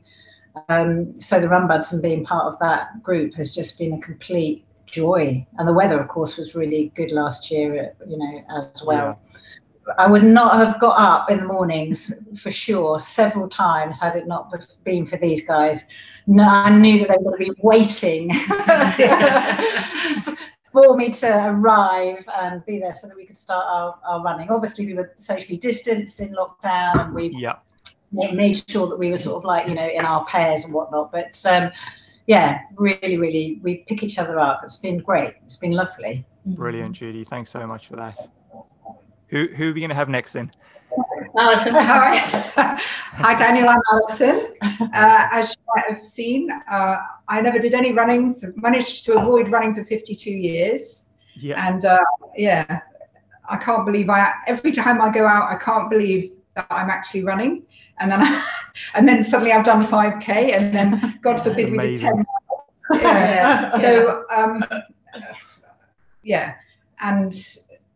um, so the run buds and being part of that group has just been a complete joy and the weather of course was really good last year you know as well yeah I would not have got up in the mornings for sure several times had it not been for these guys. No, I knew that they were going to be waiting for me to arrive and be there so that we could start our, our running. Obviously, we were socially distanced in lockdown and we yeah. Made sure that we were sort of like, you know, in our pairs and whatnot. But um, yeah, really, really, we pick each other up. It's been great. It's been lovely. Brilliant, Judy. Thanks so much for that. Who who are we going to have next then? Alison, hi. hi, Daniel. I'm Alison. Uh, as you might have seen, uh, I never did any running. Managed to avoid running for 52 years. Yeah. And uh, yeah, I can't believe I. Every time I go out, I can't believe that I'm actually running. And then, I, and then suddenly I've done 5k, and then God forbid we did 10. Yeah. yeah. So um, yeah, and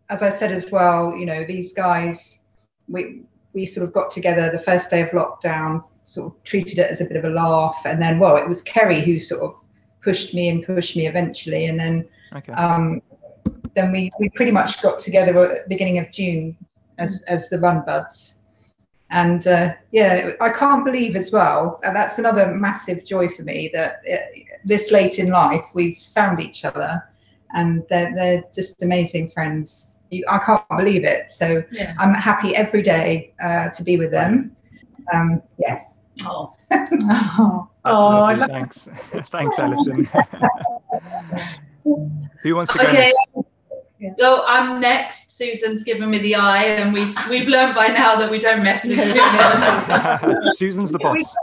as I said as well, you know, these guys, we we sort of got together the first day of lockdown, sort of treated it as a bit of a laugh, and then well, it was Kerry who sort of pushed me and pushed me eventually, and then okay. um, then we we pretty much got together at the beginning of June as as the Run Buds. And uh, yeah, I can't believe as well, and that's another massive joy for me that it, uh, this late in life we've found each other, and they're, they're just amazing friends I can't believe it. So yeah. I'm happy every day uh, to be with them. Um, yes. Oh. oh. oh Thanks. Thanks, Alison. Who wants to go okay. next? Well, I'm next. Susan's given me the eye, and we've we've learned by now that we don't mess with Susan. Susan's the boss.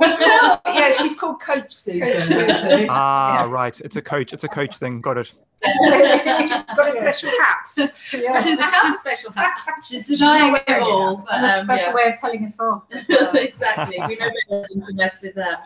yeah, she's called Coach Susan. Coach Ah, yeah. right. It's a coach. It's a coach thing. Got it. she's got a special hat. Yeah. She's a special hat. She's denying it all. But, um, a special yeah. way of telling us off. exactly. We know better than to mess with her.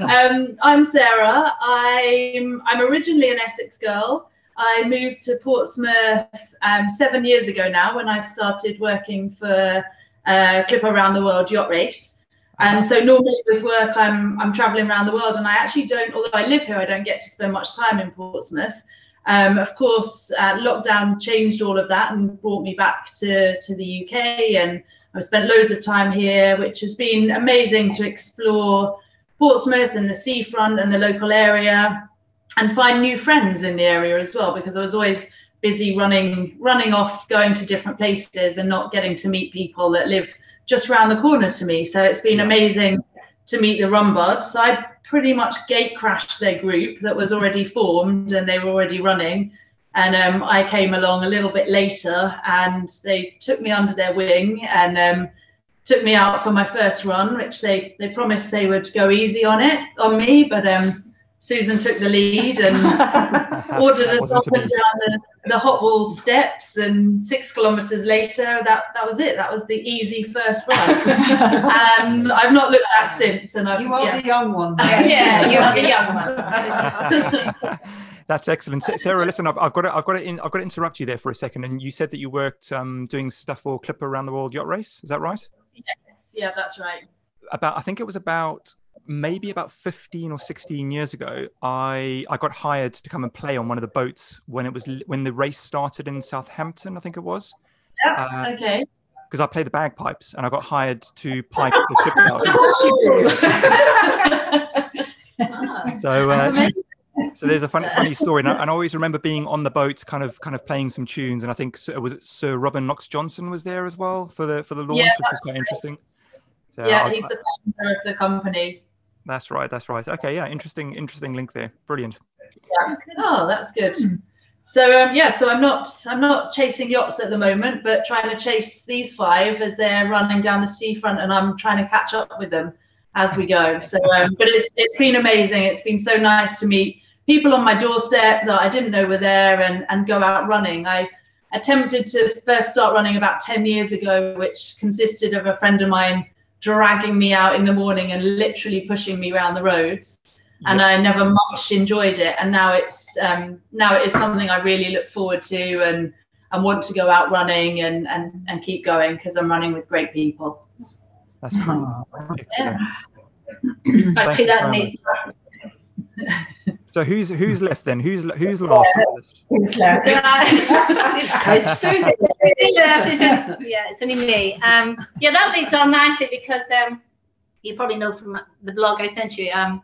Um, I'm Sarah. I'm I'm originally an Essex girl. I moved to Portsmouth um, seven years ago now when I started working for uh, Clipper Around the World Yacht Race. And so normally with work, I'm I'm traveling around the world, and I actually don't. Although I live here, I don't get to spend much time in Portsmouth. Um, of course, uh, lockdown changed all of that and brought me back to to the UK, and I've spent loads of time here, which has been amazing to explore Portsmouth and the seafront and the local area, and find new friends in the area as well, because I was always busy running running off, going to different places, and not getting to meet people that live just around the corner to me. So it's been amazing to meet the Run Buds. I pretty much gate crashed their group that was already formed and they were already running. And um, I came along a little bit later and they took me under their wing and um, took me out for my first run, which they, they promised they would go easy on it on me, but um, Susan took the lead and ordered us up and down the, the hot wall steps. And six kilometres later, that, that was it. That was the easy first run. and I've not looked back since. And I've, you are yeah. the young one. yeah, you are the young one. That's excellent, Sarah. Listen, I've, I've got to, I've got to, in, I've got to interrupt you there for a second. And you said that you worked um, doing stuff for Clipper around the world yacht race. Is that right? Yes. Yeah, that's right. About, I think it was about maybe about 15 or 16 years ago, I I got hired to come and play on one of the boats when it was when the race started in Southampton, I think it was. Yeah. Uh, okay. Because I play the bagpipes and I got hired to pipe the ship out. so uh, so there's a funny funny story, and I, and I, always remember being on the boat, kind of kind of playing some tunes, and I think was it Sir Robin Knox-Johnston was there as well for the for the launch, yeah, which was quite interesting. So yeah, I, he's the founder of the company. That's right. That's right. Okay. Yeah. Interesting. Interesting link there. Brilliant. Yeah. Oh, that's good. So um, yeah, so I'm not I'm not chasing yachts at the moment, but trying to chase these five as they're running down the seafront, and I'm trying to catch up with them as we go. So, um, but it's it's been amazing. It's been so nice to meet people on my doorstep that I didn't know were there, and and go out running. I attempted to first start running about 10 years ago, which consisted of a friend of mine dragging me out in the morning and literally pushing me around the roads. And I never much enjoyed it. And now it's um, now it is something I really look forward to and and want to go out running and and, and keep going because I'm running with great people. That's great. Yeah. Actually, that needs. So who's who's left then? Who's who's last on the list? Who's left? it's Coach Susie. yeah, it's only me. Um, yeah, that leads on nicely because um, you probably know from the blog I sent you. Um,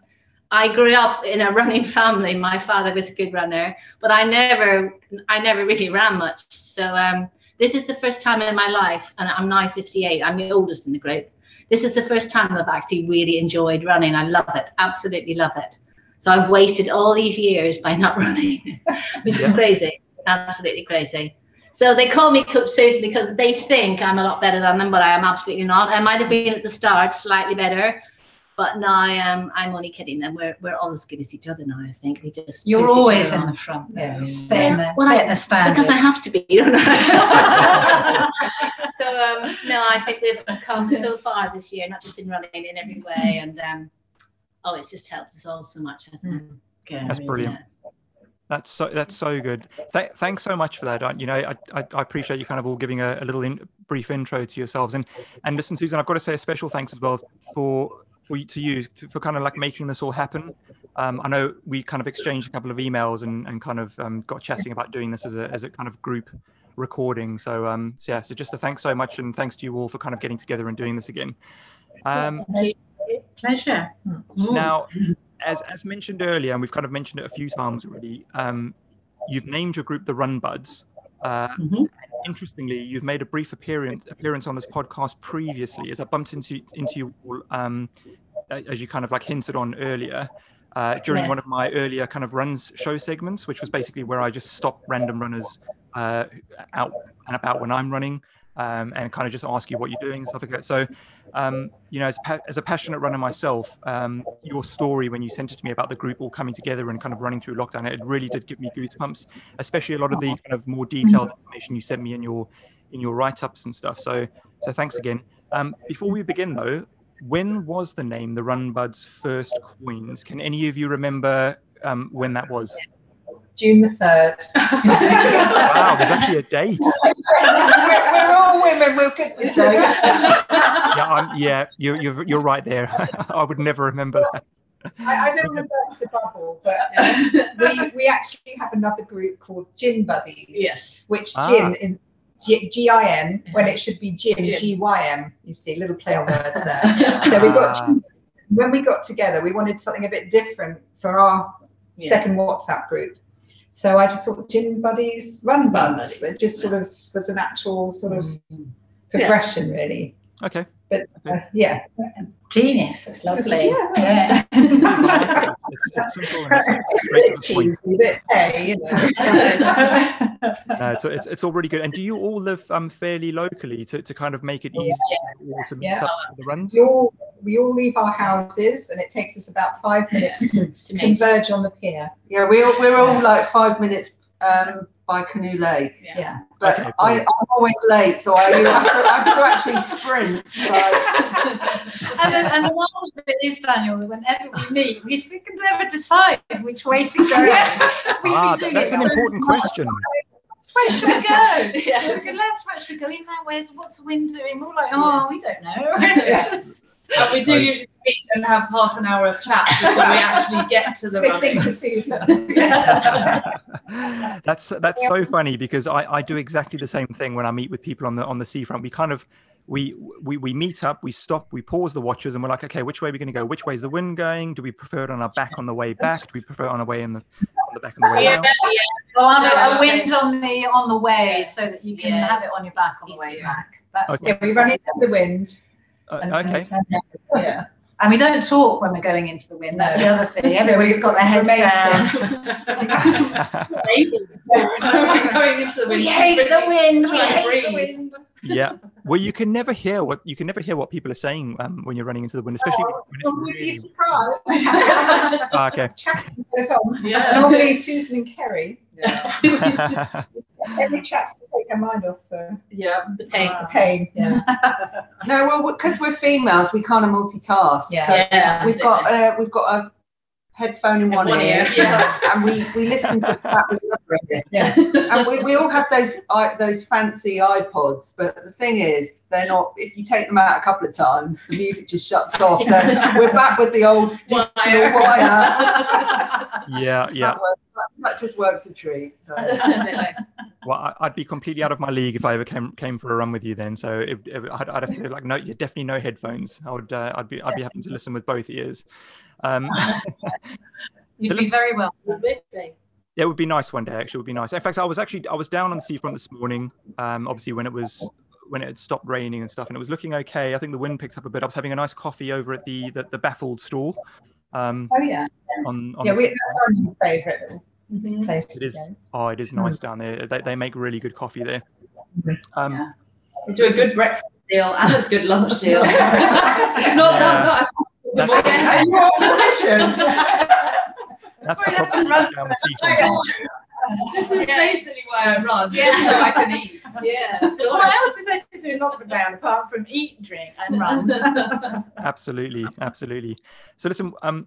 I grew up in a running family. My father was a good runner, but I never, I never really ran much. So um, this is the first time in my life, and I'm now 58. I'm the oldest in the group. This is the first time I've actually really enjoyed running. I love it, absolutely love it. So I've wasted all these years by not running, which Yeah. is crazy, absolutely crazy. So they call me Coach Susan because they think I'm a lot better than them, but I am absolutely not. I might have been at the start slightly better, but now I am. I'm only kidding them. We're we're all as good as each other now. I think we just You're always in the front there, setting the, Well, I- setting the standard. because I have to be. You know? so um, no, I think we've come so far this year, not just in running, in every way, and um, oh, it's just helped us all so much, hasn't it? Good. That's brilliant. That's so that's so good. Th- thanks so much for that. I, you know, I, I, I appreciate you kind of all giving a, a little in, brief intro to yourselves. And and listen, Susan, I've got to say a special thanks as well for for you, to you to, for kind of like making this all happen. Um, I know we kind of exchanged a couple of emails and, and kind of um, got chatting about doing this as a as a kind of group recording. So um, so yeah, so just a thanks so much and thanks to you all for kind of getting together and doing this again. Um, Pleasure. now, as as mentioned earlier, and we've kind of mentioned it a few times already, um, you've named your group the Run Buds. Uh, Mhm. Interestingly, you've made a brief appearance appearance on this podcast previously, as I bumped into into you all, um, as you kind of like hinted on earlier. Uh, during Yeah. one of my earlier kind of runs show segments, which was basically where I just stop random runners uh, out and about when I'm running, um, and kind of just ask you what you're doing and stuff like that. So, um, you know, as, pa- as a passionate runner myself, um, your story when you sent it to me about the group all coming together and kind of running through lockdown, it really did give me goosebumps, especially a lot of the kind of more detailed information you sent me in your in your write-ups and stuff. So, so thanks again. Um, before we begin though, when was the name the Run Buds first coined? Can any of you remember um, when that was? June the 3rd. Wow, there's actually a date. we're, we're all women, we're good with dates. Yeah, I'm, yeah, you're, you're you're right there. I would never remember that. I, I don't want to burst a bubble, but um, we, we actually have another group called Gin Buddies, Yes. which Ah. gin is G I N when it should be gin, Gin. G-Y-M. You see, little play on words there. so we got Ah. when we got together, we wanted something a bit different for our Yeah. second WhatsApp group. So I just thought Gin Buddies, Run Buds. Buddies. It just sort of was an actual sort of progression, really. Okay. But uh, yeah, Genius. It's lovely. Yeah. It's, it's simple and it's it's straight to the point. cheesy, bit hey, you know. No, it's, it's it's all really good. And do you all live um fairly locally to, to kind of make it easy for you all to meet Yeah. up for the runs? we all we all leave our houses, and it takes us about five minutes to To converge on the pier. Yeah, we all, we're all like five minutes um, by Canoe Lake. Yeah. Yeah. But Okay, I, I'm always late, so I you have, to, I have to actually sprint. Like, and, then, and the one of it is, Daniel, whenever we meet, we can never decide which way to go. We've Ah, doing that's an so important much. question. Where should we go? Yeah. Should we go left? Where should we go in there? Where's what's the wind doing? We're all like, oh, we don't know. It's just- And we do Right. usually meet and have half an hour of chat before we actually get to the Listening running. to Susan. that's that's so funny because I, I do exactly the same thing when I meet with people on the on the seafront. We kind of we, we we meet up, we stop, we pause the watches, and we're like, okay, which way are we going to go? Which way is the wind going? Do we prefer it on our back on the way back? Do we prefer it on our way in the on the back on the way Yeah, down? yeah. Well, on Yeah. a, a wind on the on the way so that you can Yeah. have it on your back on the way back. That's Okay. yeah, we run into the wind. Uh, okay. and. Yeah. And we don't talk when we're going into the wind. That's the other thing. Everybody's got their heads down. We're going into the wind. We hate the wind. We hate the wind. yeah. Well, you can never hear what you can never hear what people are saying um, when you're running into the wind, especially when Well, it's we'd be really. surprised. Ah, okay. Chatting goes on. Yeah. Normally Susan and Kerry. Yeah. Every chat to take her mind off uh, Yeah, the pain. the pain. Yeah. No, well, because we're females, we kind of multitask. Yeah. So Yeah, we've got uh, we've got a headphone in one, One ear, ear, yeah. and we, we listen to that with the other ear. Yeah. And we, we all have those i those fancy iPods, but the thing is, they're not. If you take them out a couple of times, the music just shuts off. So we're back with the old digital Wire. wire. Yeah, yeah. That, works, that, that just works a treat. So. Well, I- I'd be completely out of my league if I ever came came for a run with you then. So if, if I'd, I'd have to like no, yeah, definitely no headphones. I would uh, I'd be I'd be having to listen with both ears. Um, You'd be very well. Yeah, it would be nice one day. Actually, it would be nice. In fact, I was actually I was down on the seafront this morning. Um, obviously when it was when it had stopped raining and stuff, and it was looking okay. I think the wind picked up a bit. I was having a nice coffee over at the the, the baffled stall. Um, Oh yeah. on, on Yeah, the we, sea- that's our new favourite little Mhm. place it to is. go. Oh, it is nice down there. They, they make really good coffee there. Um, Yeah. We do a good breakfast deal and a good lunch deal. not, Yeah. not, not, not, That's- And you're on mission. That's the Well, you have problem down the seafront. This is basically why I run, Yeah. just so I can eat. Yeah. What else is there to do in lockdown apart from eat, drink, and run? Absolutely, absolutely. So listen, um,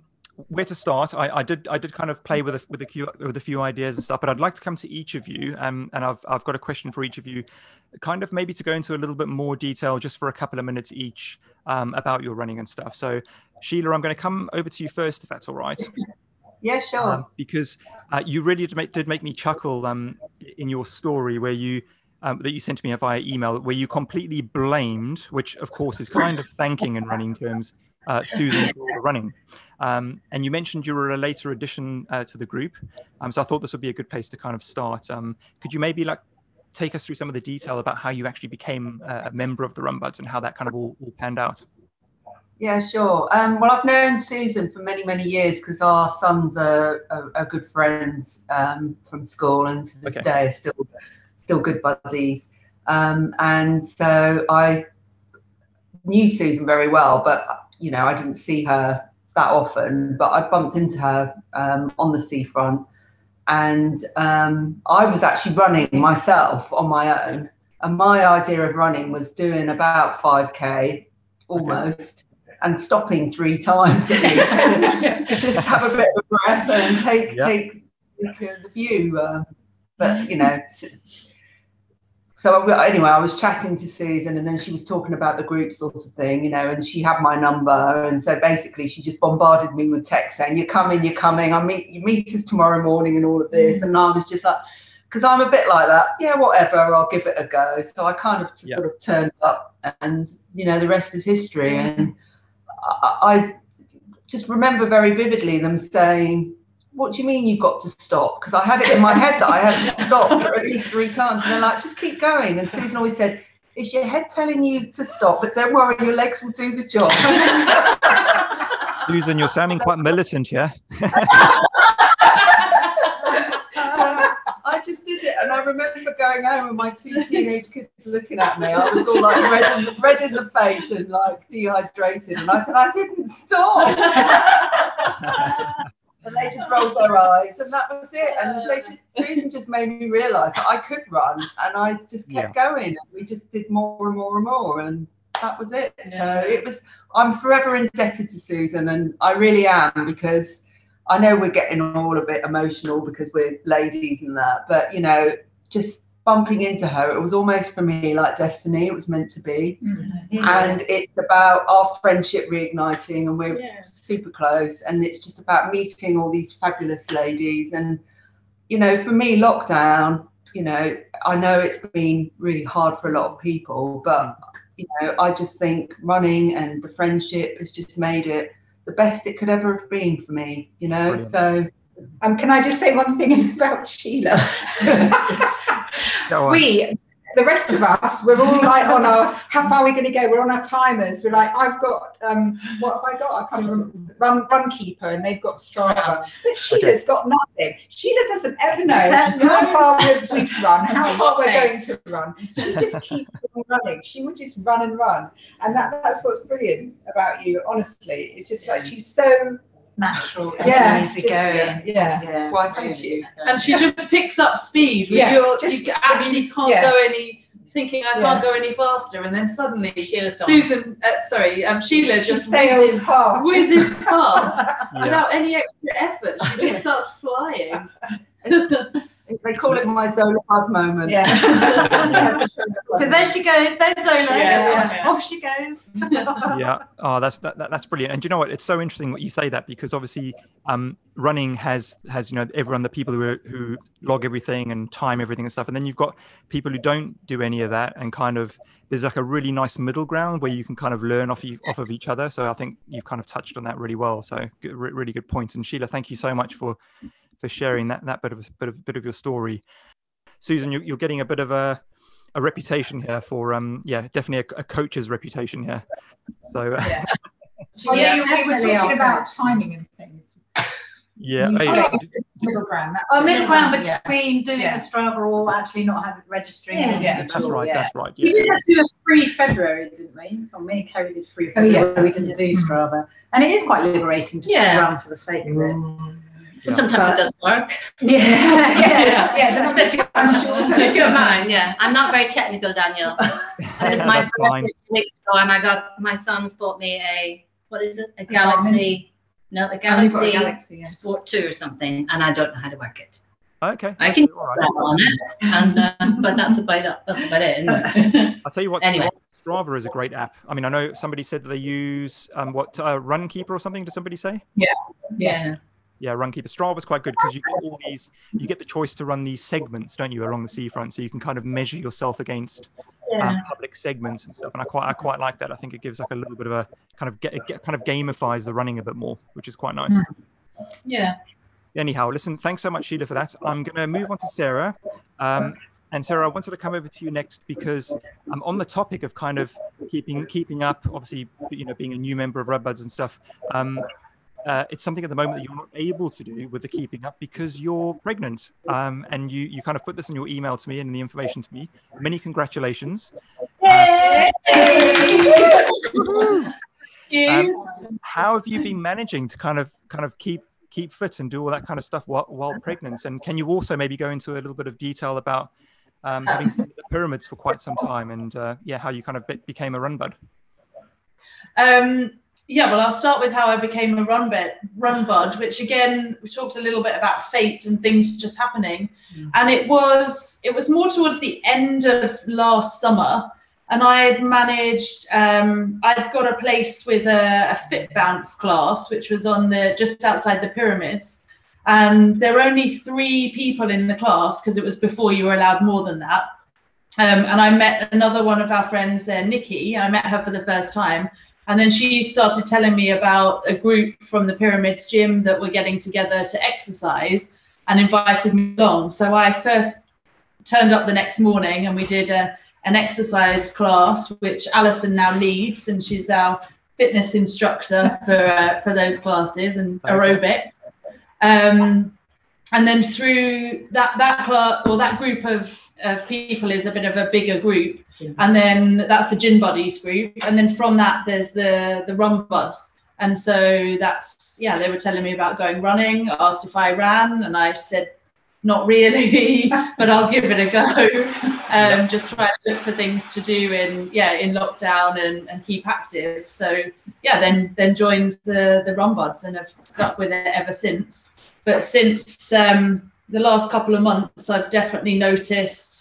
where to start? I, I did I did kind of play with a, with a few with a few ideas and stuff, but I'd like to come to each of you, um, and I've I've got a question for each of you, kind of maybe to go into a little bit more detail, just for a couple of minutes each, um, about your running and stuff. So Sheila, I'm going to come over to you first, if that's all right. Yeah, sure. um, because uh, you really did make, did make me chuckle um, in your story where you um, that you sent to me via email where you completely blamed, which of course is kind of thanking in running terms, uh, Susan for running. Um, and you mentioned you were a later addition uh, to the group, um, so I thought this would be a good place to kind of start. Um, could you maybe like take us through some of the detail about how you actually became uh, a member of the Run Buds and how that kind of all, all panned out? Yeah, sure. Um, well, I've known Susan for many, many years because our sons are, are, are good friends um, from school, and to this Okay. day are still still good buddies. Um, and so I knew Susan very well, but you know I didn't see her that often. But I bumped into her um, on the seafront, and um, I was actually running myself on my own. And my idea of running was doing about 5k almost and stopping three times at least to, to just have a bit of a breath and take Yeah. take, take uh, the view. Um, but you know, so I- anyway, I was chatting to Susan, and then she was talking about the group sort of thing, you know, and she had my number, and so basically she just bombarded me with texts saying, "You're coming, you're coming. I meet you meet us tomorrow morning, and all of this." Mm. And I was just like, because I'm a bit like that. Yeah, whatever. I'll give it a go. So I kind of Yeah. sort of turned up, and you know, the rest is history. Mm. And I, I just remember very vividly them saying, "What do you mean you've got to stop?" Because I had it in my head that I had to stop at least three times, and they're like, "Just keep going." And Susan always said, "Is your head telling you to stop? But don't worry, your legs will do the job." Susan, you're sounding quite militant here. I just did it, and I remember going home and my two teenage kids looking at me. I was all like red in the, red in the face and like dehydrated, and I said I didn't stop. and they just rolled their eyes, and that was it. And they just, Susan just made me realise that I could run, and I just kept going, and we just did more and more and more, and that was it. So it was. I'm forever indebted to Susan, and I really am because I know we're getting all a bit emotional because we're ladies and that, but you know, just bumping into her, it was almost for me like destiny. It was meant to be, mm-hmm. and it's about our friendship reigniting, and we're Yeah. super close, and it's just about meeting all these fabulous ladies. And you know, for me, lockdown, you know, I know it's been really hard for a lot of people, but you know, I just think running and the friendship has just made it the best it could ever have been for me, you know. Brilliant. So Um, can I just say one thing about Sheila? We, the rest of us, we're all like on our, how far are we going to go? We're on our timers. We're like, I've got, um, what have I got? I can't remember. Run, run keeper, and they've got Strava. But Sheila's got nothing. Sheila doesn't ever know how far we've, we've run, how far we're going to run. She just keeps on running. She would just run and run, and that, that's what's brilliant about you. Honestly, it's just like she's so natural, Yeah, easy just, going. yeah. yeah. Why, thank you. And she just picks up speed. With Yeah, your, just- you actually can't yeah. go any, thinking I can't Yeah. go any faster, and then suddenly Sheila's. Susan, uh, sorry, um, Sheila She just sails whizzes, past. whizzes past Yeah. without any extra effort. She just starts flying. They call it my Zola Budd moment. Yeah. So there she goes. There's Zola. Yeah, yeah. Off she goes. yeah oh that's that, that- that's brilliant and do you know what it's so interesting what you say that because obviously um running has has you know everyone the people who are, who log everything and time everything and stuff and then you've got people who don't do any of that and kind of there's like a really nice middle ground where you can kind of learn off you, off of each other so i think you've kind of touched on that really well so good, re- really good point. point and sheila thank you so much for for sharing that that bit of bit of bit of your story susan you're, you're getting a bit of a a reputation here for um yeah definitely a, a coach's reputation here so uh, Yeah. Oh, yeah, yeah, we were talking about coach. timing and things. yeah You hey, got middle ground. That's Oh, middle ground Yeah. between doing Yeah. a Strava or actually not having registering. Yeah. anything Yeah. that's all, right yeah. that's right We did do a free February, didn't we? Or me and Kerry did free Oh, yeah. February. We didn't do Strava, and it is quite liberating just Yeah. to run for the sake of it. Yeah. Sometimes it doesn't work. Yeah, yeah, yeah. Especially, especially with mine, yeah. I'm not very technical, Daniel. And it's my birthday weeks ago, and I got my son's bought me a what is it? A Galaxy? No, a Oh, a Galaxy, Galaxy, yes. Sport Two or something, and I don't know how to work it. Okay. I can all right. that on it, and uh, but that's about it. That's about it. Isn't it? I'll tell you what. Anyway. Strava is a great app. I mean, I know somebody said that they use um, what uh, Runkeeper or something. Did somebody say? yeah. Yeah, Runkeeper. Strava's quite good because you get all these. You get the choice to run these segments, don't you, along the seafront? So you can kind of measure yourself against um, public segments and stuff. And I quite, I quite like that. I think it gives like a little bit of a kind of get, get, kind of gamifies the running a bit more, which is quite nice. Yeah. Anyhow, listen, thanks so much, Sheila, for that. I'm going to move on to Sarah. Um, and Sarah, I wanted to come over to you next because I'm on the topic of kind of keeping keeping up. Obviously, you know, being a new member of Run Buds and stuff. Um, uh, it's something at the moment that you're not able to do with the keeping up because you're pregnant. Um, and you you kind of put this in your email to me and the information to me. Many congratulations. Uh, um, how have you been managing to kind of kind of keep keep fit and do all that kind of stuff while, while pregnant? And can you also maybe go into a little bit of detail about um, having been the pyramids for quite some time and uh, yeah, how you kind of be- became a run bud? Um, yeah, well, I'll start with how I became a run bed, run bud, which again we talked a little bit about fate and things just happening, and it was it was more towards the end of last summer, and I had managed um, I'd got a place with a, a fit bounce class, which was on the just outside the pyramids, and there were only three people in the class because it was before you were allowed more than that. Um, and I met another one of our friends there, Nikki. I met her for the first time. And then she started telling me about a group from the Pyramids gym that were getting together to exercise and invited me along. So I first turned up the next morning and we did a, an exercise class, which Alison now leads, and she's our fitness instructor for uh, for those classes and aerobics. Um, and then through that that class or that group of, of people is a bit of a bigger group. And then that's the gin buddies group. And then from that there's the the run buds. And so that's yeah they were telling me about going running asked if i ran and i said not really but i'll give it a go. Um, just try to look for things to do in yeah in lockdown and, and keep active. So yeah then then joined the the buds and have stuck with it ever since. But since um, the last couple of months i've definitely noticed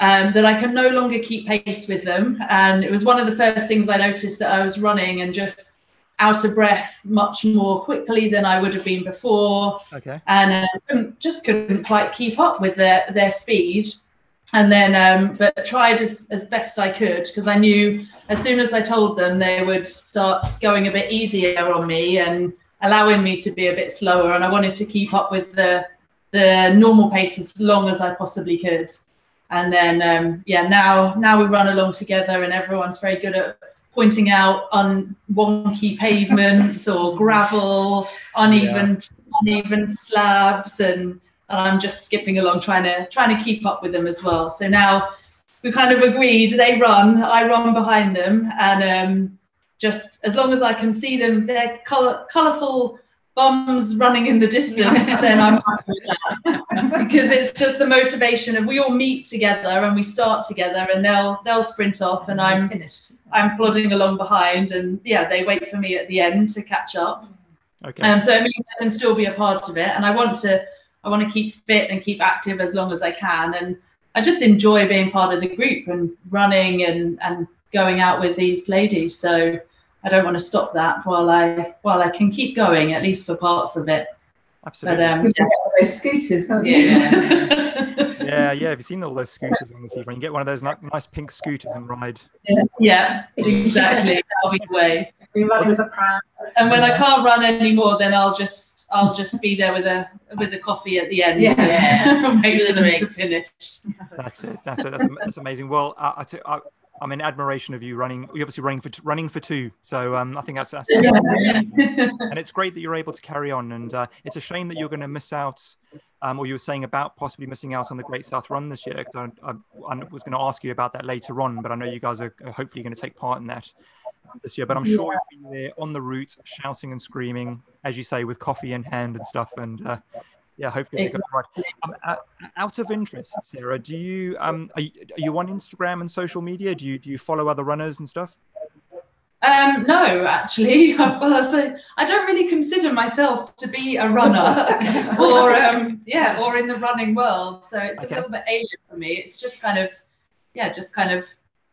um, that I can no longer keep pace with them. And it was one of the first things I noticed that I was running and just out of breath much more quickly than I would have been before. Okay. And couldn't- just couldn't quite keep up with their, their speed. And then, um, but tried as, as best I could because I knew as soon as I told them they would start going a bit easier on me and allowing me to be a bit slower. And I wanted to keep up with the, the normal pace as long as I possibly could. And then um, yeah now now we run along together and everyone's very good at pointing out on wonky pavements or gravel uneven uneven slabs and, and i'm just skipping along trying to trying to keep up with them as well. So now we kind of agreed they run i run behind them and um, just as long as i can see them they're color, colorful bums running in the distance, then I'm happy with that because it's just the motivation of we all meet together and we start together, and they'll they'll sprint off, and I'm finished. I'm plodding along behind, and yeah, they wait for me at the end to catch up. Okay. Um, so it means I can still be a part of it, and I want to I want to keep fit and keep active as long as I can, and I just enjoy being part of the group and running and and going out with these ladies. So I don't want to stop that while I while I can keep going at least for parts of it. Absolutely. But um, You get all those scooters, don't you? yeah. yeah, yeah. Have you seen all those scooters on the sea? You get one of those ni- nice pink scooters and ride. yeah, exactly. That'll be the way. We run with a pram. And when I can't run anymore, then I'll just I'll just be there with a with a coffee at the end. Yeah. Wait With the them to finish. That's it. That's it. That's, am- that's amazing. Well, I, I, t- I, I'm in admiration of you running. You're obviously running for running for two. So um, I think that's, that's and it's great that you're able to carry on. And uh, it's a shame that you're going to miss out, um, or you were saying about possibly missing out on the Great South Run this year. I, I, I was going to ask you about that later on, but I know you guys are are hopefully going to take part in that this year. But I'm sure you'll be there on the route, shouting and screaming, as you say, with coffee in hand and stuff. And uh, yeah, hopefully it goes right. Um, uh, out of interest, Sarah, do you um are you, are you on Instagram and social media? Do you do you follow other runners and stuff? Um, no, actually, well, so I don't really consider myself to be a runner, or um, yeah, or in the running world. So it's Okay. a little bit alien for me. It's just kind of, yeah, just kind of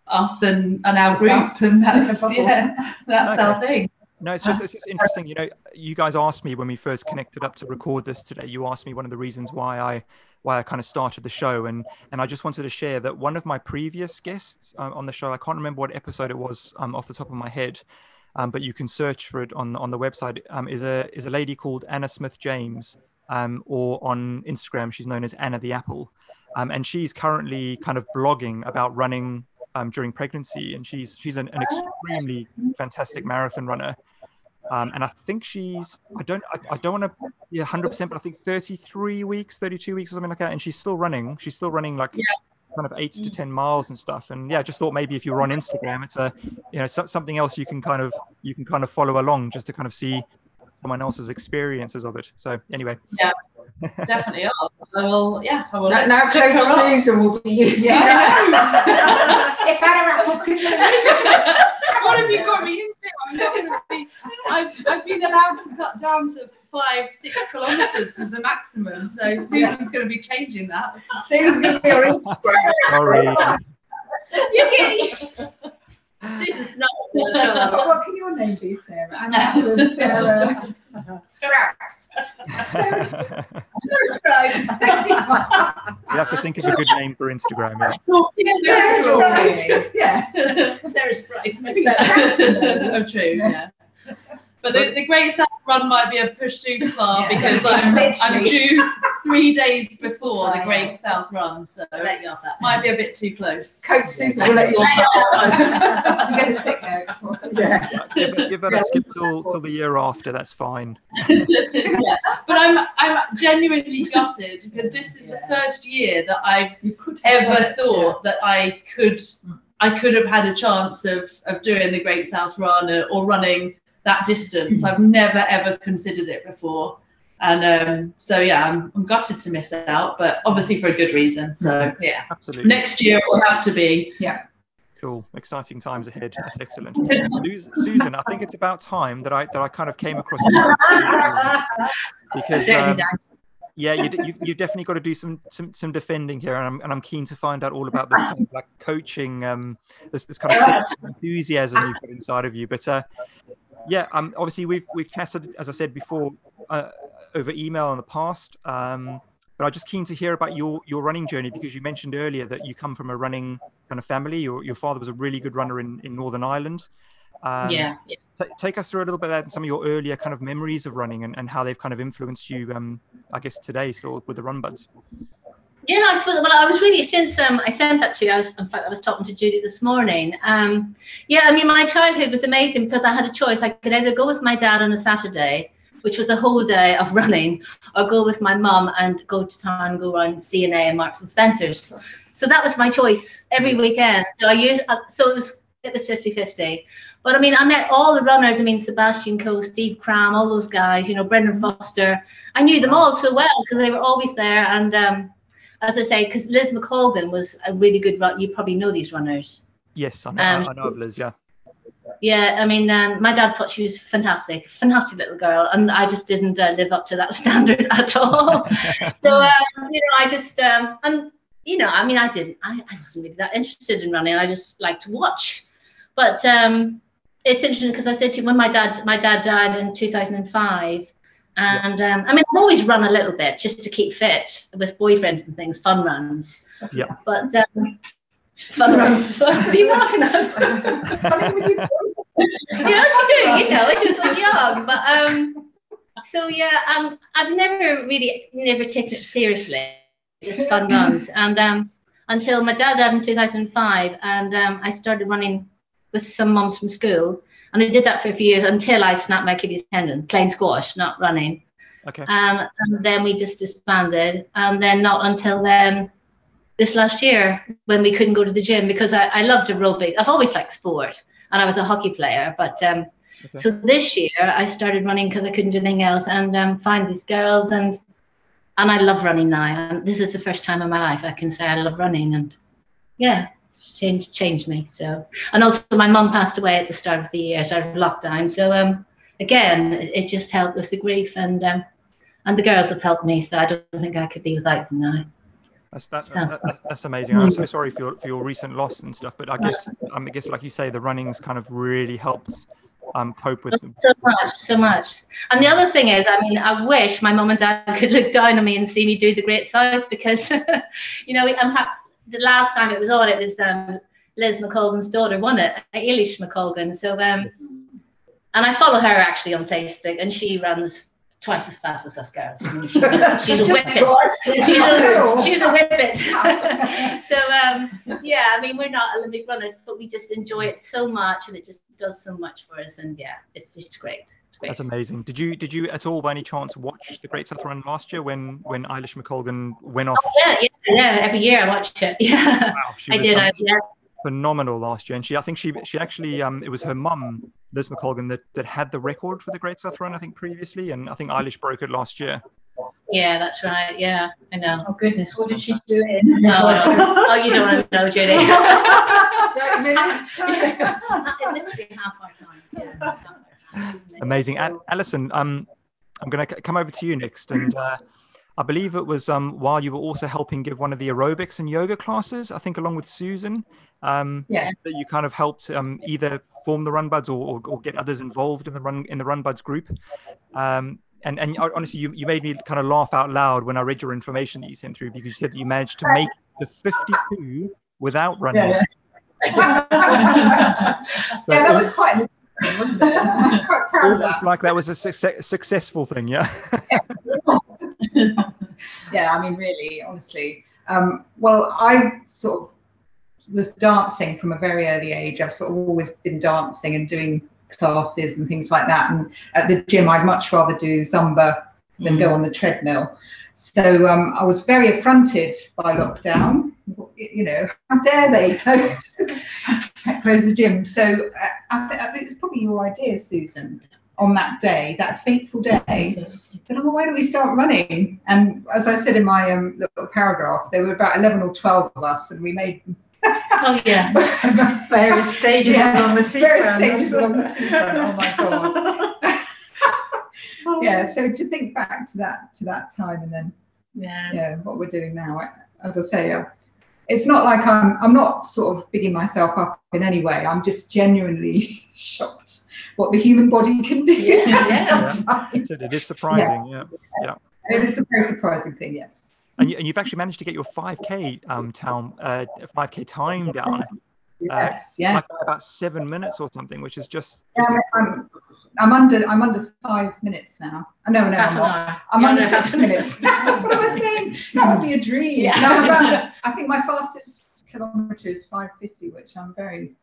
us and, and our Just group, us and that's yeah, that's Okay. our thing. No, it's just it's just interesting. You know, you guys asked me when we first connected up to record this today. You asked me one of the reasons why I why I kind of started the show, and and I just wanted to share that one of my previous guests um, on the show, I can't remember what episode it was um, off the top of my head, um, but you can search for it on on the website. Um, is a is a lady called Anna Smith James, um, or on Instagram she's known as Anna the Apple, um, and she's currently kind of blogging about running um, during pregnancy, and she's she's an, an extremely fantastic marathon runner. Um, and I think she's I don't I, I don't want to be 100%, but I think 33 weeks, 32 weeks or something like that, and she's still running. She's still running like kind of eight to 10 miles and stuff. And yeah, just thought maybe if you're on Instagram, it's a you know so, something else you can kind of you can kind of follow along just to kind of see someone else's experiences of it. So anyway, Yeah, definitely. are. I will. Yeah, I will. Now, look- now look Coach Susan will be using Yeah. that. if Anna Apple could what have you got me into? I'm not going to be. I've, I've been allowed to cut down to five, six kilometres as a maximum. So Susan's going to be changing that. Susan's going to be on Instagram. sorry. Susan's not What, what can your name be, Sarah? Anna Apple and Sarah. Straps. You have to think of a good name for Instagram. Yeah. yeah. Sarah's right. oh, true. Yeah. But the, the Great South Run might be a push too far Yeah. because I'm, I'm due three days before the Great South Run, so Let you off that. might be a bit too close. Coach Susan will let you I'm going to sit there. Yeah. give, it- give that a skip till, till the year after. That's fine. yeah. But I'm I'm genuinely gutted because this is the first year that I've could ever it, thought that I could mm. I could have had a chance of of doing the Great South Run or, or running that distance. I've never ever considered it before. And um, so yeah, I'm, I'm gutted to miss out, but obviously for a good reason. So Yeah. Absolutely. next year it will have to be. Yeah. Cool. Exciting times ahead. That's excellent. Susan, I think it's about time that I that I kind of came across you because um, yeah, you, you you've definitely got to do some some, some defending here, and I'm and I'm keen to find out all about this kind of like coaching, um, this this kind of enthusiasm you've got inside of you. But uh, yeah, um, obviously we've we've chatted, as I said before, uh, over email in the past. Um, but I'm just keen to hear about your your running journey because you mentioned earlier that you come from a running kind of family. Your your father was a really good runner in, in Northern Ireland. Um, yeah. yeah. t- take us through a little bit of that and some of your earlier kind of memories of running and, and how they've kind of influenced you, um, I guess today still with the Run Buds. Yeah, I suppose. Well, I was really since um, I sent that to you. I was, in fact, I was talking to Judy this morning. Um, yeah, I mean, my childhood was amazing because I had a choice. I could either go with my dad on a Saturday, which was a whole day of running, or go with my mum and go to town, and go around C&A and Marks and Spencers. So that was my choice every weekend. So I used, uh, so it was it was 50-50. But I mean, I met all the runners. I mean, Sebastian Coe, Steve Cram, all those guys. You know, Brendan Foster. I knew them all so well because they were always there. And um, as I say, because Liz McColgan was a really good run. You probably know these runners. Yes, I know, um, I know of Liz. Yeah. Yeah, I mean, um, my dad thought she was fantastic, fantastic little girl, and I just didn't uh, live up to that standard at all. so, um, you know, I just, um, and you know, I mean, I didn't, I, I wasn't really that interested in running. I just liked to watch. But um, it's interesting because I said to you when my dad, my dad died in 2005, and yeah. um, I mean, I've always run a little bit just to keep fit with boyfriends and things, fun runs. Yeah. But um, fun runs. what are you laughing at? Funny with you. yeah, she do. You know, she's like young, but um. So yeah, um, I've never really never taken it seriously, just fun runs, and um, until my dad died in 2005, and um, I started running with some moms from school, and I did that for a few years until I snapped my Achilles tendon, playing squash, not running. Okay. Um, and then we just disbanded, and then not until then, this last year, when we couldn't go to the gym because I, I loved aerobics. I've always liked sport, and I was a hockey player, but um, okay. so this year I started running because I couldn't do anything else, and um, find these girls, and and I love running now. And this is the first time in my life I can say I love running, and yeah, changed changed me. So, and also my mum passed away at the start of the year, of lockdown. So, um, again, it, just helped with the grief, and um, and the girls have helped me. So I don't think I could be without them now. That's that, so. that, that's amazing. I'm so sorry for your for your recent loss and stuff, but I guess um, I guess like you say, the running's kind of really helped um, cope with them. So much, so much. And the other thing is, I mean, I wish my mum and dad could look down on me and see me do the Great South because, you know, I'm ha- the last time it was on, it was um, Liz McColgan's daughter won it, Eilish McColgan. So, um, and I follow her actually on Facebook, and she runs twice as fast as us girls. I mean, she's, a, she's a whippet. She's a, she's a whippet. so um, yeah, I mean, we're not Olympic runners, but we just enjoy it so much, and it just does so much for us. And yeah, it's just great. That's amazing. Did you did you at all by any chance watch the Great South Run last year when when Eilish McColgan went off? Oh, yeah, yeah, yeah. Every year I watch it. Yeah. Wow, I did. I, yeah. Phenomenal last year, and she I think she she actually um it was her mum Liz McColgan that that had the record for the Great South Run I think previously, and I think Eilish broke it last year. Yeah, that's right. Yeah, I know. Oh goodness, what did she do in? No. oh, you don't want to know, Judy. Thirty minutes. literally half our time. Yeah. Amazing. Alison, um, I'm going to come over to you next. And uh, I believe it was um, while you were also helping give one of the aerobics and yoga classes, I think along with Susan, um, yeah. that you kind of helped um, either form the Run Buds or, or, or, get others involved in the Run in the Run Buds group. Um, and, and honestly, you, you made me kind of laugh out loud when I read your information that you sent through because you said that you managed to make the 52 without running. Yeah, yeah. yeah that was quite wasn't it? I'm quite proud Almost like that was a su- successful thing, yeah. yeah, I mean, really, honestly. Um, well, I sort of was dancing from a very early age. I've sort of always been dancing and doing classes and things like that. And at the gym, I'd much rather do Zumba than mm. go on the treadmill. So um, I was very affronted by lockdown. You know, how dare they close, close the gym? So uh, I, I think it was probably your idea, Susan, on that day, that fateful day. Said, oh, why don't we start running? And as I said in my um, little paragraph, there were about 11 or 12 of us, and we made oh yeah, various stages yeah, along the seafront. Various stages along the seafront. Oh my god. Yeah, so to think back to that to that time and then yeah, yeah what we're doing now, as I say, uh, it's not like I'm I'm not sort of bigging myself up in any way. I'm just genuinely shocked what the human body can do. Yeah, yeah. it is surprising. Yeah. yeah, yeah. It is a very surprising thing. Yes. And, you, and you've actually managed to get your 5k um town uh 5k time down. Yes, uh, yeah. About seven minutes or something, which is just. just yeah, I'm, I'm under I'm under five minutes now. Oh, no, no, I'm not. I'm under six minutes. what am I saying? That would be a dream. Yeah. No, I think my fastest kilometre is 550, which I'm very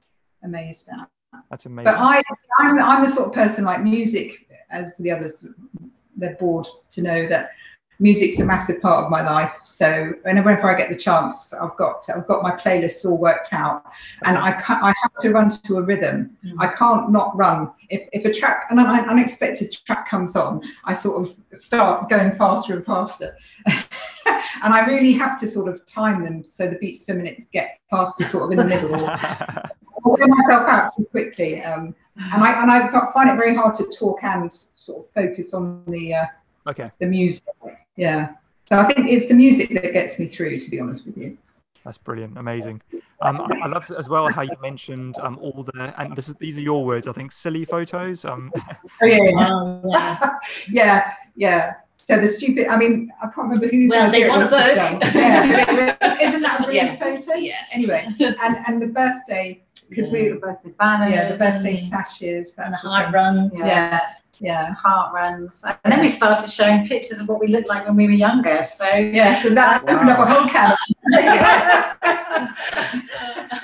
amazed at. That's amazing. But I, I'm, I'm the sort of person like music, as the others, they're bored to know that music's a massive part of my life. So whenever I get the chance, I've got I've got my playlists all worked out, and I can't, I have to run to a rhythm. Mm. I can't not run. If if a track an unexpected track comes on, I sort of start going faster and faster. and I really have to sort of time them so the beats per minute get faster, sort of in the middle. I wear myself out too quickly, um, and I and I find it very hard to talk and sort of focus on the uh, okay the music. Yeah. So I think it's the music that gets me through, to be honest with you. That's brilliant, amazing. Um, I, I loved as well how you mentioned um, all the and this is these are your words, I think, silly photos. Um. Oh yeah, yeah, yeah. yeah, yeah. So the stupid, I mean, I can't remember who's. Well, they want to vote. Yeah, isn't that a brilliant yeah. photo? Yeah. Anyway, and and the birthday because yeah. we the birthday banners, yeah, the birthday sashes, and the heart runs. Yeah. Yeah yeah, heart runs. And then we started showing pictures of what we looked like when we were younger. So yeah, so that opened up a whole can.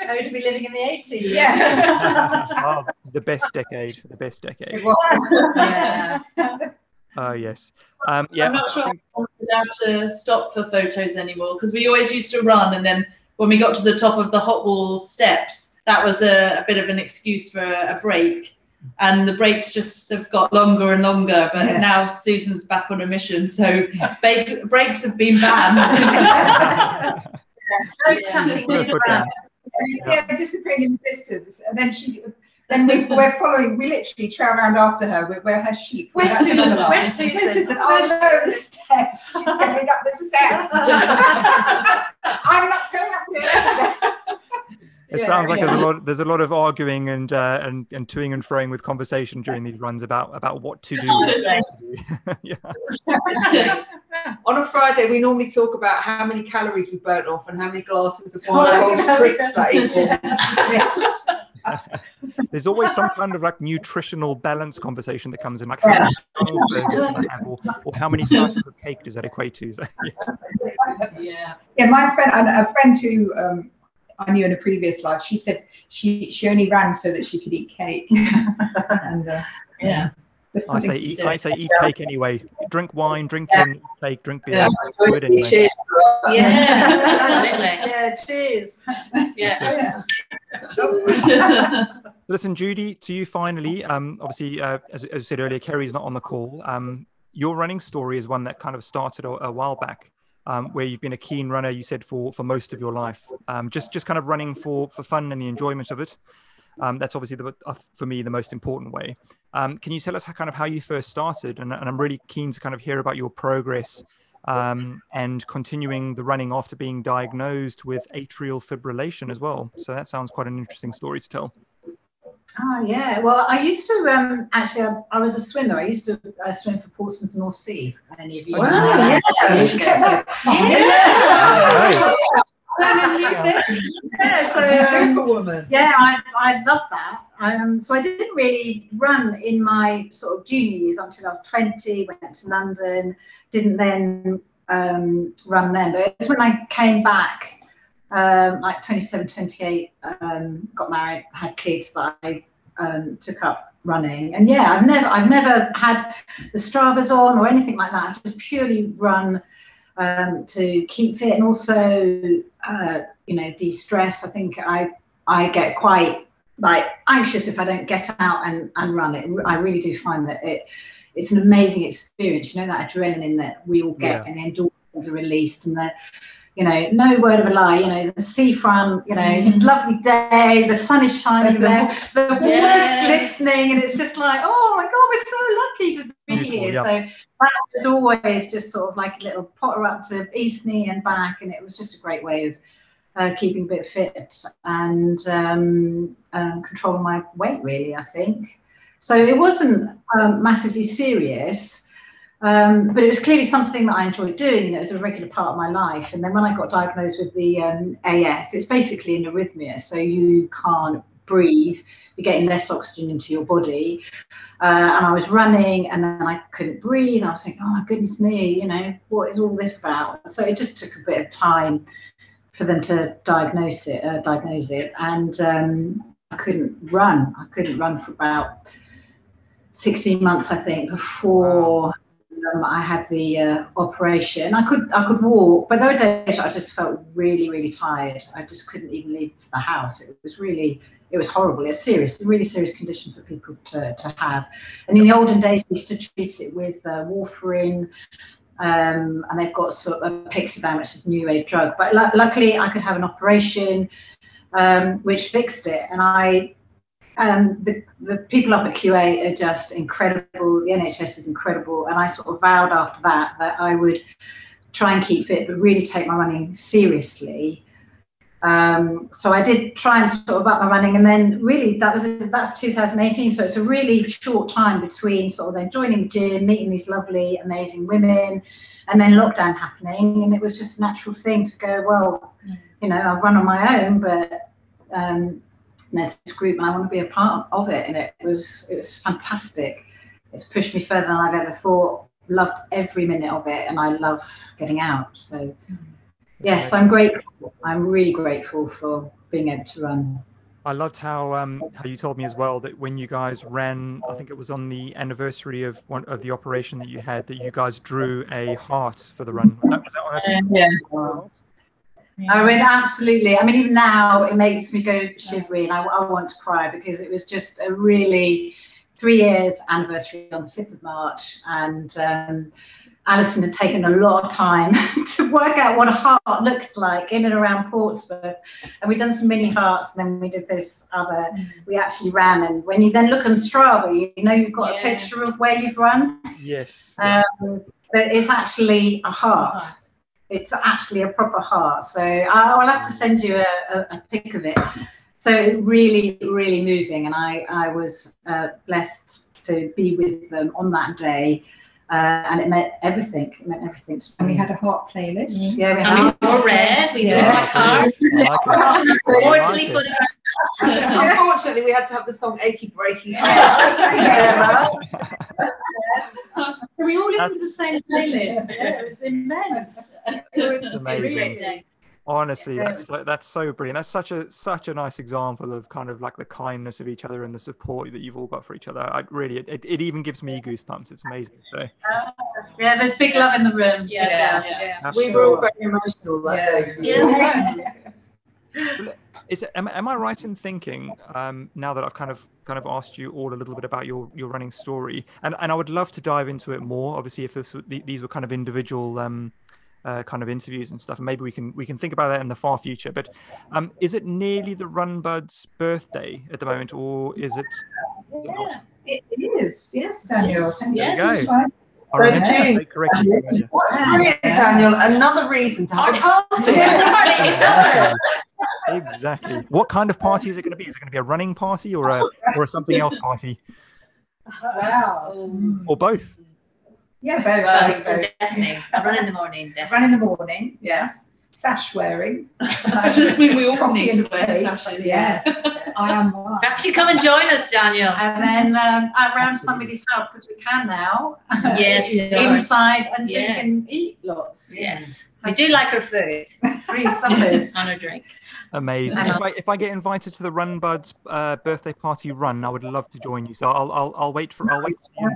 oh, to be living in the 80s. Yeah. oh, the best decade. For the best decade. It was. yeah. Oh yes. Um, yeah. I'm not sure I'm allowed to stop for photos anymore because we always used to run, and then when we got to the top of the hot wall steps, that was a, a bit of an excuse for a, a break and the breaks just have got longer and longer. But yeah. now Susan's back on a mission, so breaks, breaks have been banned. yeah. No chatting around. Yeah, disappearing in the distance, and then she. Then we, we're following. We literally trail around after her. We're, we're her sheep. Where's Susan? Where's Susan? Where's Susan? Oh no, the steps. She's going up the steps. I'm not going up the steps. It yeah, sounds like yeah. there's a lot there's a lot of arguing and uh, and and toing and froing with conversation during these runs about about what to do. What to do. yeah. On a Friday, we normally talk about how many calories we burnt off and how many glasses of wine oh, crisps that There's always some kind of like nutritional balance conversation that comes in, like how many burgers have, or, or how many slices of cake does that equate to? So, yeah. yeah. Yeah, my friend, a friend who um, I knew in a previous life, she said she she only ran so that she could eat cake. and uh, yeah. I say eat, I say eat cake anyway. Drink wine, drink yeah. gin, cake, drink beer. Yeah. Good anyway. Cheers. Yeah, yeah, cheers. Yeah. yeah. Listen, Judy, to you finally. Um, obviously, uh, as, as I said earlier, Kerry's not on the call. Um, your running story is one that kind of started a, a while back um, where you've been a keen runner, you said for for most of your life, um, just just kind of running for for fun and the enjoyment of it. Um, that's obviously the, uh, for me the most important way. Um, can you tell us how, kind of how you first started? And, and, I'm really keen to kind of hear about your progress um, and continuing the running after being diagnosed with atrial fibrillation as well. So that sounds quite an interesting story to tell. Oh yeah. Well, I used to um, actually. I, I, was a swimmer. I used to uh, swim for Portsmouth Northsea. Any of you? Wow. Yeah. yeah. yeah. yeah, so um, superwoman. Yeah, I I love that. Um, so I didn't really run in my sort of junior years until I was 20. Went to London. Didn't then um, run then, but it's when I came back um, like 27, 28, um, got married, had kids that I um, took up running. And yeah, I've never, I've never had the Stravas on or anything like that. I just purely run um, to keep fit and also, uh, you know, de-stress. I think I, I get quite like anxious if I don't get out and, and run it. I really do find that it, it's an amazing experience. You know, that adrenaline that we all get yeah. and the endorphins are released and the you know, no word of a lie, you know, the seafront, you know, it's a mm. lovely day, the sun is shining there, the water's yeah. glistening, and it's just like, oh my God, we're so lucky to be Beautiful, here. So that was always just sort of like a little potter up to Eastney and back, and it was just a great way of uh, keeping a bit fit and um, um, controlling my weight, really, I think. So it wasn't um, massively serious. Um, but it was clearly something that I enjoyed doing, and it was a regular part of my life. And then when I got diagnosed with the um, AF, it's basically an arrhythmia, so you can't breathe, you're getting less oxygen into your body. Uh, and I was running, and then I couldn't breathe. I was thinking, oh my goodness me, you know, what is all this about? So it just took a bit of time for them to diagnose it, uh, diagnose it, and um, I couldn't run. I couldn't run for about 16 months, I think, before. Um, I had the uh, operation. I could I could walk, but there were days I just felt really really tired. I just couldn't even leave the house. It was really it was horrible. It's serious, a really serious condition for people to, to have. And in the olden days, we used to treat it with uh, warfarin, um, and they've got sort of a Apixaban, which is a new age drug. But l- luckily, I could have an operation um, which fixed it, and I um, the, the people up at QA are just incredible. The NHS is incredible. And I sort of vowed after that that I would try and keep fit, but really take my running seriously. Um, so I did try and sort of up my running, and then really that was that's 2018. So it's a really short time between sort of then joining the gym, meeting these lovely, amazing women, and then lockdown happening, and it was just a natural thing to go. Well, you know, I've run on my own, but um, this group and I want to be a part of it. And it was it was fantastic. It's pushed me further than I've ever thought. Loved every minute of it, and I love getting out. So yes, I'm grateful. I'm really grateful for being able to run. I loved how um, how you told me as well that when you guys ran, I think it was on the anniversary of one of the operation that you had, that you guys drew a heart for the run. Was that, was that on a yeah. Yeah. I mean, absolutely. I mean, even now it makes me go shivery and I, I, want to cry because it was just a really three years anniversary on the 5th of March. And um, Alison had taken a lot of time to work out what a heart looked like in and around Portsmouth. And we'd done some mini hearts and then we did this other, mm. we actually ran. And when you then look on Strava, you know you've got yeah. a picture of where you've run. Yes. Um, but it's actually a heart it's actually a proper heart. So I'll have to send you a, a, a pic of it. So it really, really moving, and I, I was uh, blessed to be with them on that day. Uh, and it meant everything. It meant everything. And we had a heart playlist. Mm-hmm. Yeah, we had. And we wore red. We yeah. wore hearts. Unfortunately, we had to have the song "Achy Breaky." we all listened to the same playlist. Yeah, it was immense. It was amazing. Honestly, that's like, that's so brilliant. That's such a such a nice example of kind of like the kindness of each other and the support that you've all got for each other. I really, it, it even gives me goosebumps. It's amazing. So. Uh, yeah, there's big love in the room. Yeah, yeah. yeah. yeah. We were all very emotional that yeah. day. Yeah. so, is it, am, am I right in thinking um, now that I've kind of kind of asked you all a little bit about your, your running story, and, and I would love to dive into it more. Obviously, if this, these were kind of individual um, uh, kind of interviews and stuff, maybe we can we can think about that in the far future. But um, is it nearly the Run Bud's birthday at the moment, or is it? Is yeah, it, it is. Yes, Daniel. Yes. There you go. I remember June, they corrected you. What's brilliant, Daniel? Another reason to have a party. exactly. What kind of party is it going to be? Is it going to be a running party or a or a something else party? Wow. Or both? Yeah, both. both, definitely. I run in the morning. Definitely. Run in the morning. Yes. Sash wearing. Does this mean we all need to wear sashes? Yes. I am one. Perhaps you come and join us, Daniel. And then um, around somebody's house because we can now. Yes. Inside and yeah. so can eat lots. Yes. We do like her food. Free suppers. and a drink. Amazing. If I if I get invited to the Run Buds uh, birthday party run, I would love to join you. So I'll I'll, I'll wait for I'll wait for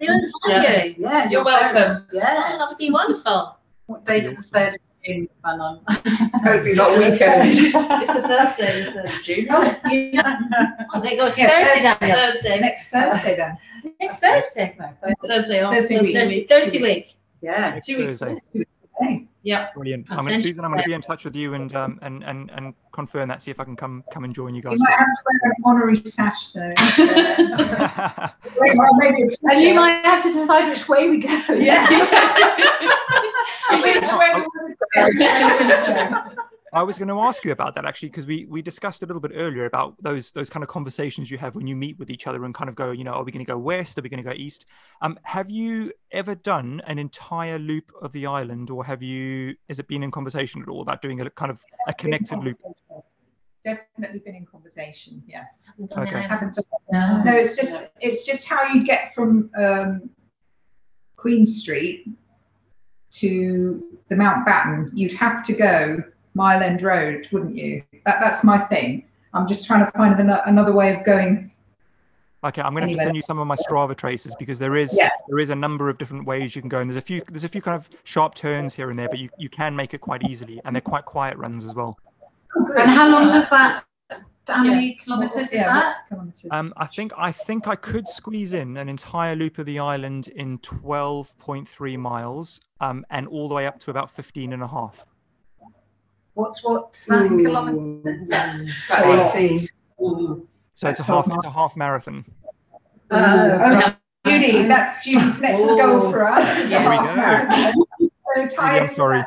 the invite. yeah. you. Yeah, you're welcome. Yeah. That would be wonderful. What date is the third June fun on? Hopefully not weekend. it's the Thursday, the third of June. Oh, yeah. oh there goes yeah, Thursday, Thursday, Thursday. Next Thursday then. Next Thursday. No, Thursday, Thursday, Thursday week. Thursday week. Yeah. Next two weeks. Thursday. Yeah. Brilliant. I'm going to, Susan, I'm going to be in touch with you and um and, and, and confirm that. See if I can come come and join you guys. You might have to wear an honorary sash though. and you might have to decide which way we go. Yeah. which way we go. I was going to ask you about that actually because we we discussed a little bit earlier about those those kind of conversations you have when you meet with each other and kind of go, you know, are we going to go west? Are we going to go east? Um, have you ever done an entire loop of the island, or have you? Has it been in conversation at all about doing a kind of a connected loop? Definitely been in conversation. Yes. Okay. No. no, it's just it's just how you get from um, Queen Street to the Mountbatten. You'd have to go Mile End Road, wouldn't you? That, that's my thing. I'm just trying to find an, another way of going Okay, I'm going to have to send you some of my Strava traces because there is Yeah. there is a number of different ways you can go, and there's a few there's a few kind of sharp turns here and there, but you, you can make it quite easily, and they're quite quiet runs as well. And how long does that? How many kilometres is Yeah, that? Um, I think I think I could squeeze in an entire loop of the island in 12.3 miles, um, and all the way up to about 15 and a half. What's what's that in Ooh. kilometres? About 18. So it's a half it's a half marathon. Oh. Judy, that's Judy's next Oh. goal for us. is a There we go. marathon. So Judy, I'm sorry.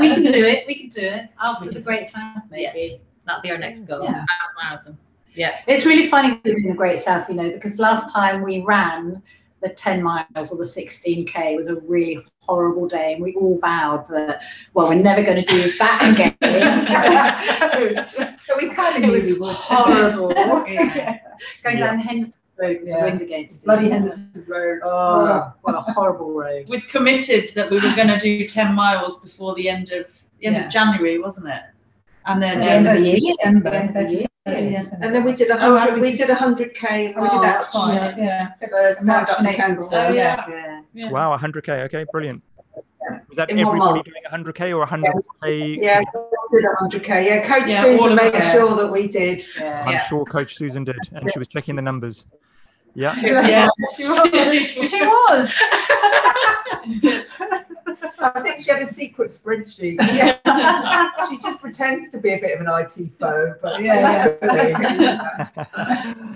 we can do it. We can do it after the Great South, maybe. Yes, that'll be our next goal. Yeah. Marathon. Yeah. It's really funny doing the Great South, you know, because last time we ran the 10 miles or the 16k was a really horrible day, and we all vowed that, well, we're never going to do that again. it was just, we kind of it was horrible. Yeah. Going Yeah. down Henderson Road Yeah. wind against it. Bloody Henderson Road. Oh, what a horrible road. We'd committed that we were going to do 10 miles before the end of the end of January, wasn't it? And then the um, of the year. The end of the year. December. And then we did a Oh, hundred. we we did- did a hundred k. Oh, uh, and we did that twice, yeah. First March March and and April. cancer. Oh, yeah. Yeah. Yeah. Wow, 100k. Okay, brilliant. Was that In everybody month. doing 100k or 100k? Yeah, we did a hundred k. Yeah, Coach Yeah, Susan made us. sure that we did. Yeah. I'm Yeah. sure Coach Susan did, and she was checking the numbers. Yeah. Yeah. She was. I think she had a secret spreadsheet. she just pretends to be a bit of an IT foe, but Yeah, yeah.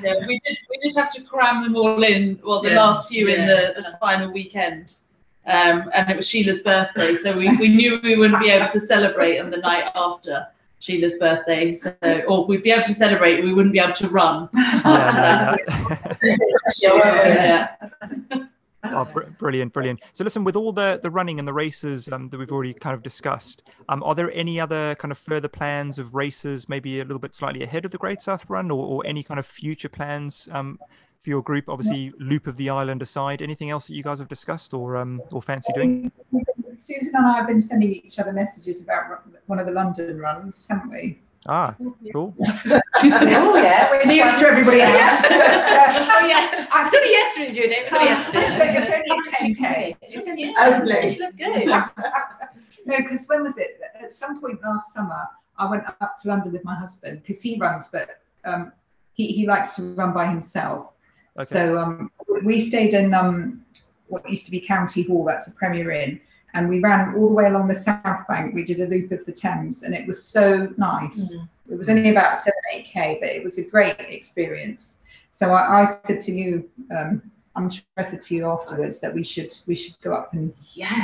yeah, we did we did have to cram them all in, well, the Yeah. last few in the, the final weekend. Um, and it was Sheila's birthday, so we, we knew we wouldn't be able to celebrate on the night after Sheila's birthday. So, or we'd be able to celebrate, we wouldn't be able to run after that. Yeah, So, yeah. Oh, br- brilliant, brilliant. So listen, with all the, the running and the races um, that we've already kind of discussed, um, are there any other kind of further plans of races, maybe a little bit slightly ahead of the Great South Run, or, or any kind of future plans um, for your group? Obviously, Loop of the Island aside, anything else that you guys have discussed or um, or fancy doing? Susan and I have been sending each other messages about one of the London runs, haven't we? Ah, cool. oh, yeah. which News to everybody else. oh yeah. It's only yesterday, Judy. It was only yesterday. it's only 10k. It's only Yeah, only. it looked good. No, because when was it? At some point last summer, I went up to London with my husband because he runs, but um, he, he likes to run by himself. Okay. So um, we stayed in um, what used to be County Hall, that's a Premier Inn, and we ran all the way along the South Bank. We did a loop of the Thames, and it was so nice. It was only about seven, eight k, but it was a great experience. So I, I said to you, um, I'm sure I said to you afterwards that we should we should go up and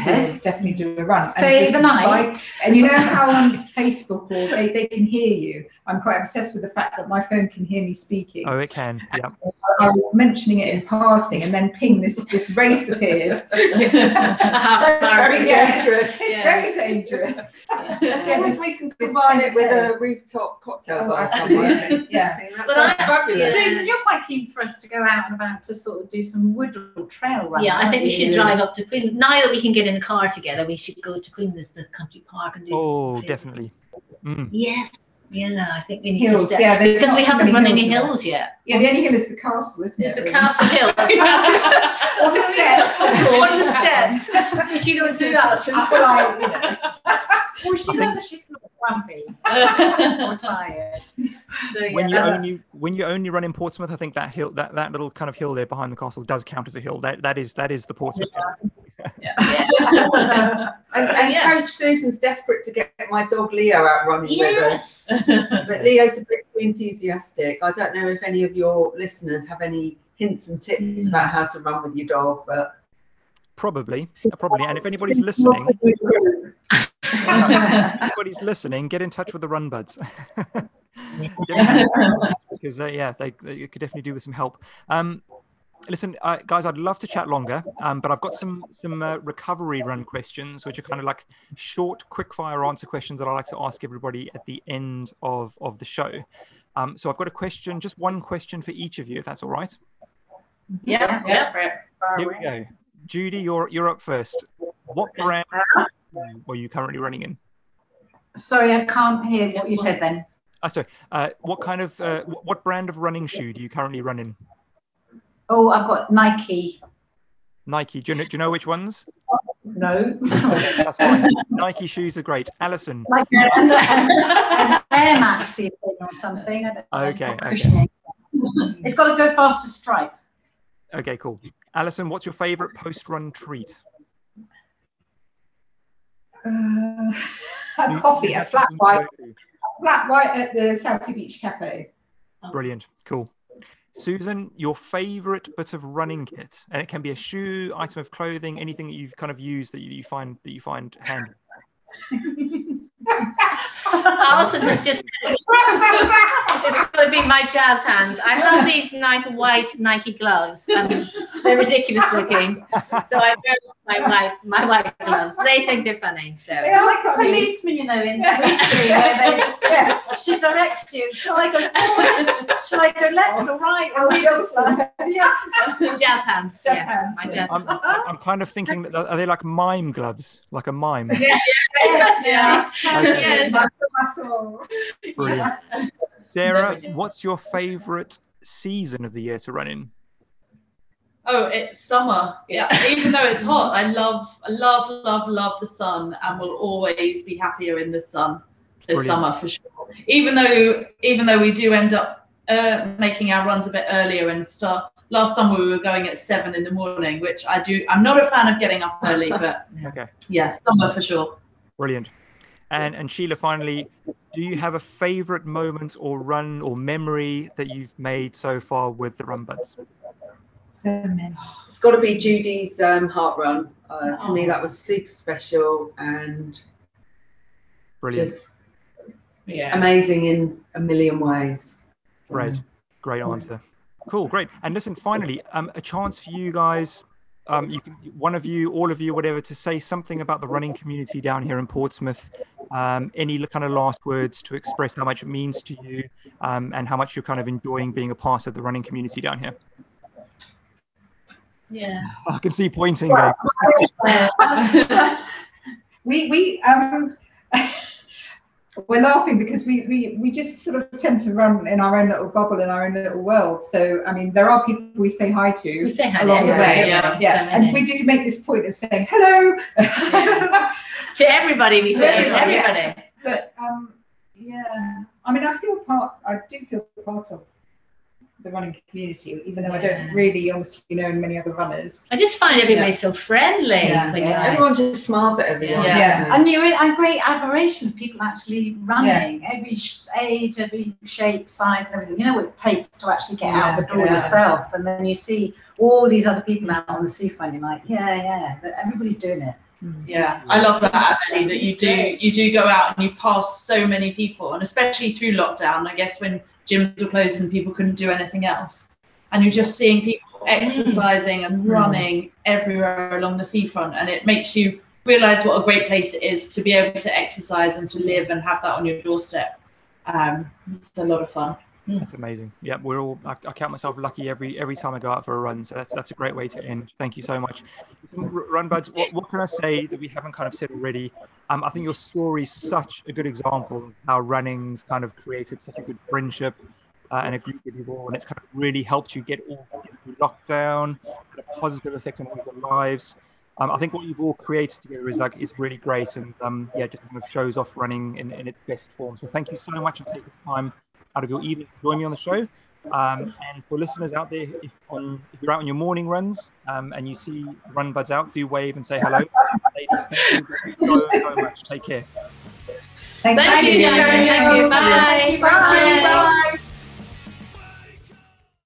do, definitely do a run. And Stay the night. invite- And you know how on Facebook or they, they can hear you. I'm quite obsessed with the fact that my phone can hear me speaking. Oh, it can. Yeah. I was mentioning it in passing, and then ping this this race appeared. Half very dangerous. It's Yeah. very dangerous. As long as we can combine it with a rooftop cocktail Oh, bar somewhere. Yeah. I think that But sounds I- fabulous. Susan, you're quite keen for us to go out and about to sort of do some wood or trail running. Yeah, I think we should drive up to Queen. Now that we can get in a car together, we should go to Queen's the country park and do. some Oh, definitely. Mm. Yes. Yeah, I think we need Hills, to. step- yeah, because we haven't run any hills hills yet. Yeah, the only hill is the castle, isn't it? The really? Castle Hill. Or the steps. Or the steps. But you don't do that. Well, I, you know. Well, she knows she's not grumpy or tired. So, yeah, When you only when you only run in Portsmouth, I think that hill that, that little kind of hill there behind the castle does count as a hill. That that is that is the Portsmouth. Hill. And, and Yeah. Coach Susan's desperate to get my dog Leo out running with us. But Leo's a bit too enthusiastic. I don't know if any of your listeners have any hints and tips about how to run with your dog, but Probably, uh, probably. And if anybody's listening, if anybody's listening, get in touch with the Run Buds. Get in touch with the Run Buds because uh, yeah, they, they could definitely do with some help. Um, listen, uh, guys, I'd love to chat longer, um, but I've got some some uh, recovery run questions, which are kind of like short, quick fire answer questions that I like to ask everybody at the end of of the show. Um, so I've got a question, just one question for each of you, if that's all right. Yeah, yeah. Here we go. Judy, you're you're up first. What brand are you currently running in? Sorry, I can't hear what you said then. uh, sorry, uh, what kind of uh, what brand of running shoe do you currently run in? Oh, I've got Nike. Nike. Do you know, do you know which ones? No. That's fine. Nike shoes are great. Alison. Like an, an Air Max thing or something. I don't know, it's Okay, okay. It's got to go faster stripe. Okay, cool. Alison, what's your favourite post-run treat? Uh, You- a coffee, you a flat white, flat white at the Southsea Beach Cafe. Brilliant. Cool. Susan, your favorite bit of running kit, and it can be a shoe, item of clothing, anything that you've kind of used that you, you find that you find handy. Alison has just it's going to be my jazz hands. I have these nice white Nike gloves. and they're ridiculous looking. So I wear my white my white gloves. They think they're funny. So They're like policemen, you know, in history, where they, yeah, she directs you. Shall I go forward? Shall I go left or right? Oh, or we just like, yeah. jazz hands. Jazz yeah, hands, My jazz I'm, I'm kind of thinking that are they like mime gloves, like a mime? Yes, Yeah. Okay. Yes. Muscle, muscle. Brilliant. Sarah, what's your favorite season of the year to run in? Oh, it's summer. Yeah, even though it's hot, I love, I love, love, love the sun, and will always be happier in the sun. So Brilliant. summer for sure. Even though, even though we do end up uh, making our runs a bit earlier and start. Last summer we were going at seven in the morning, which I do. I'm not a fan of getting up early, but Okay, yeah, summer for sure. brilliant. And and Sheila, finally, do you have a favorite moment or run or memory that you've made so far with the Run Buds? So many. It's got to be Judy's um, heart run. Uh, to me, that was super special and Brilliant. just Yeah. amazing in a million ways. Great, great answer. Cool, great. And listen, finally, um, a chance for you guys, um, you can, one of you, all of you, whatever, to say something about the running community down here in Portsmouth. Um, any kind of last words to express how much it means to you, um, and how much you're kind of enjoying being a part of the running community down here. Yeah. I can see pointing. Gabe. we we um we're laughing because we, we we just sort of tend to run in our own little bubble in our own little world. So I mean, there are people we say hi to We say hi to along the way. yeah. yeah, So and many. we do make this point of saying hello. to everybody we say everybody, yeah. everybody. but um, yeah, I mean, I feel part. I do feel part of the running community, even though I don't really honestly know many other runners. I just find everybody so friendly. Yeah. Like, Yeah, everyone just smiles at everyone. Yeah. Yeah. And you're in a great admiration of people actually running, every age, every shape, size, and everything. You know what it takes to actually get out the door Yeah. yourself, and then you see all these other people out on the seafront. You're like, yeah, yeah, but everybody's doing it. Mm. Yeah, I love that actually that you do you do go out and you pass so many people and especially through lockdown, I guess when gyms were closed and people couldn't do anything else. And you're just seeing people exercising and running everywhere along the seafront and it makes you realise what a great place it is to be able to exercise and to live and have that on your doorstep. Um, it's a lot of fun. That's amazing. Yeah, we're all. I, I count myself lucky every every time I go out for a run. So that's that's a great way to end. Thank you so much. Run buds. What, what can I say that we haven't kind of said already? Um, I think your story is such a good example of how running's kind of created such a good friendship uh, and a group of people, and it's kind of really helped you get all through lockdown, had a positive effect on all your lives. Um, I think what you've all created together is like is really great, and um, yeah, just kind of shows off running in, in its best form. So thank you so much for taking the time out of your evening to join me on the show. Um, and for listeners out there, if, on, if you're out on your morning runs um, and you see Run Buds out, do wave and say hello. Ladies, thank you so, so much. Take care. Thank, Thank you, you. Thank you. Bye. Thank you, bye. Bye.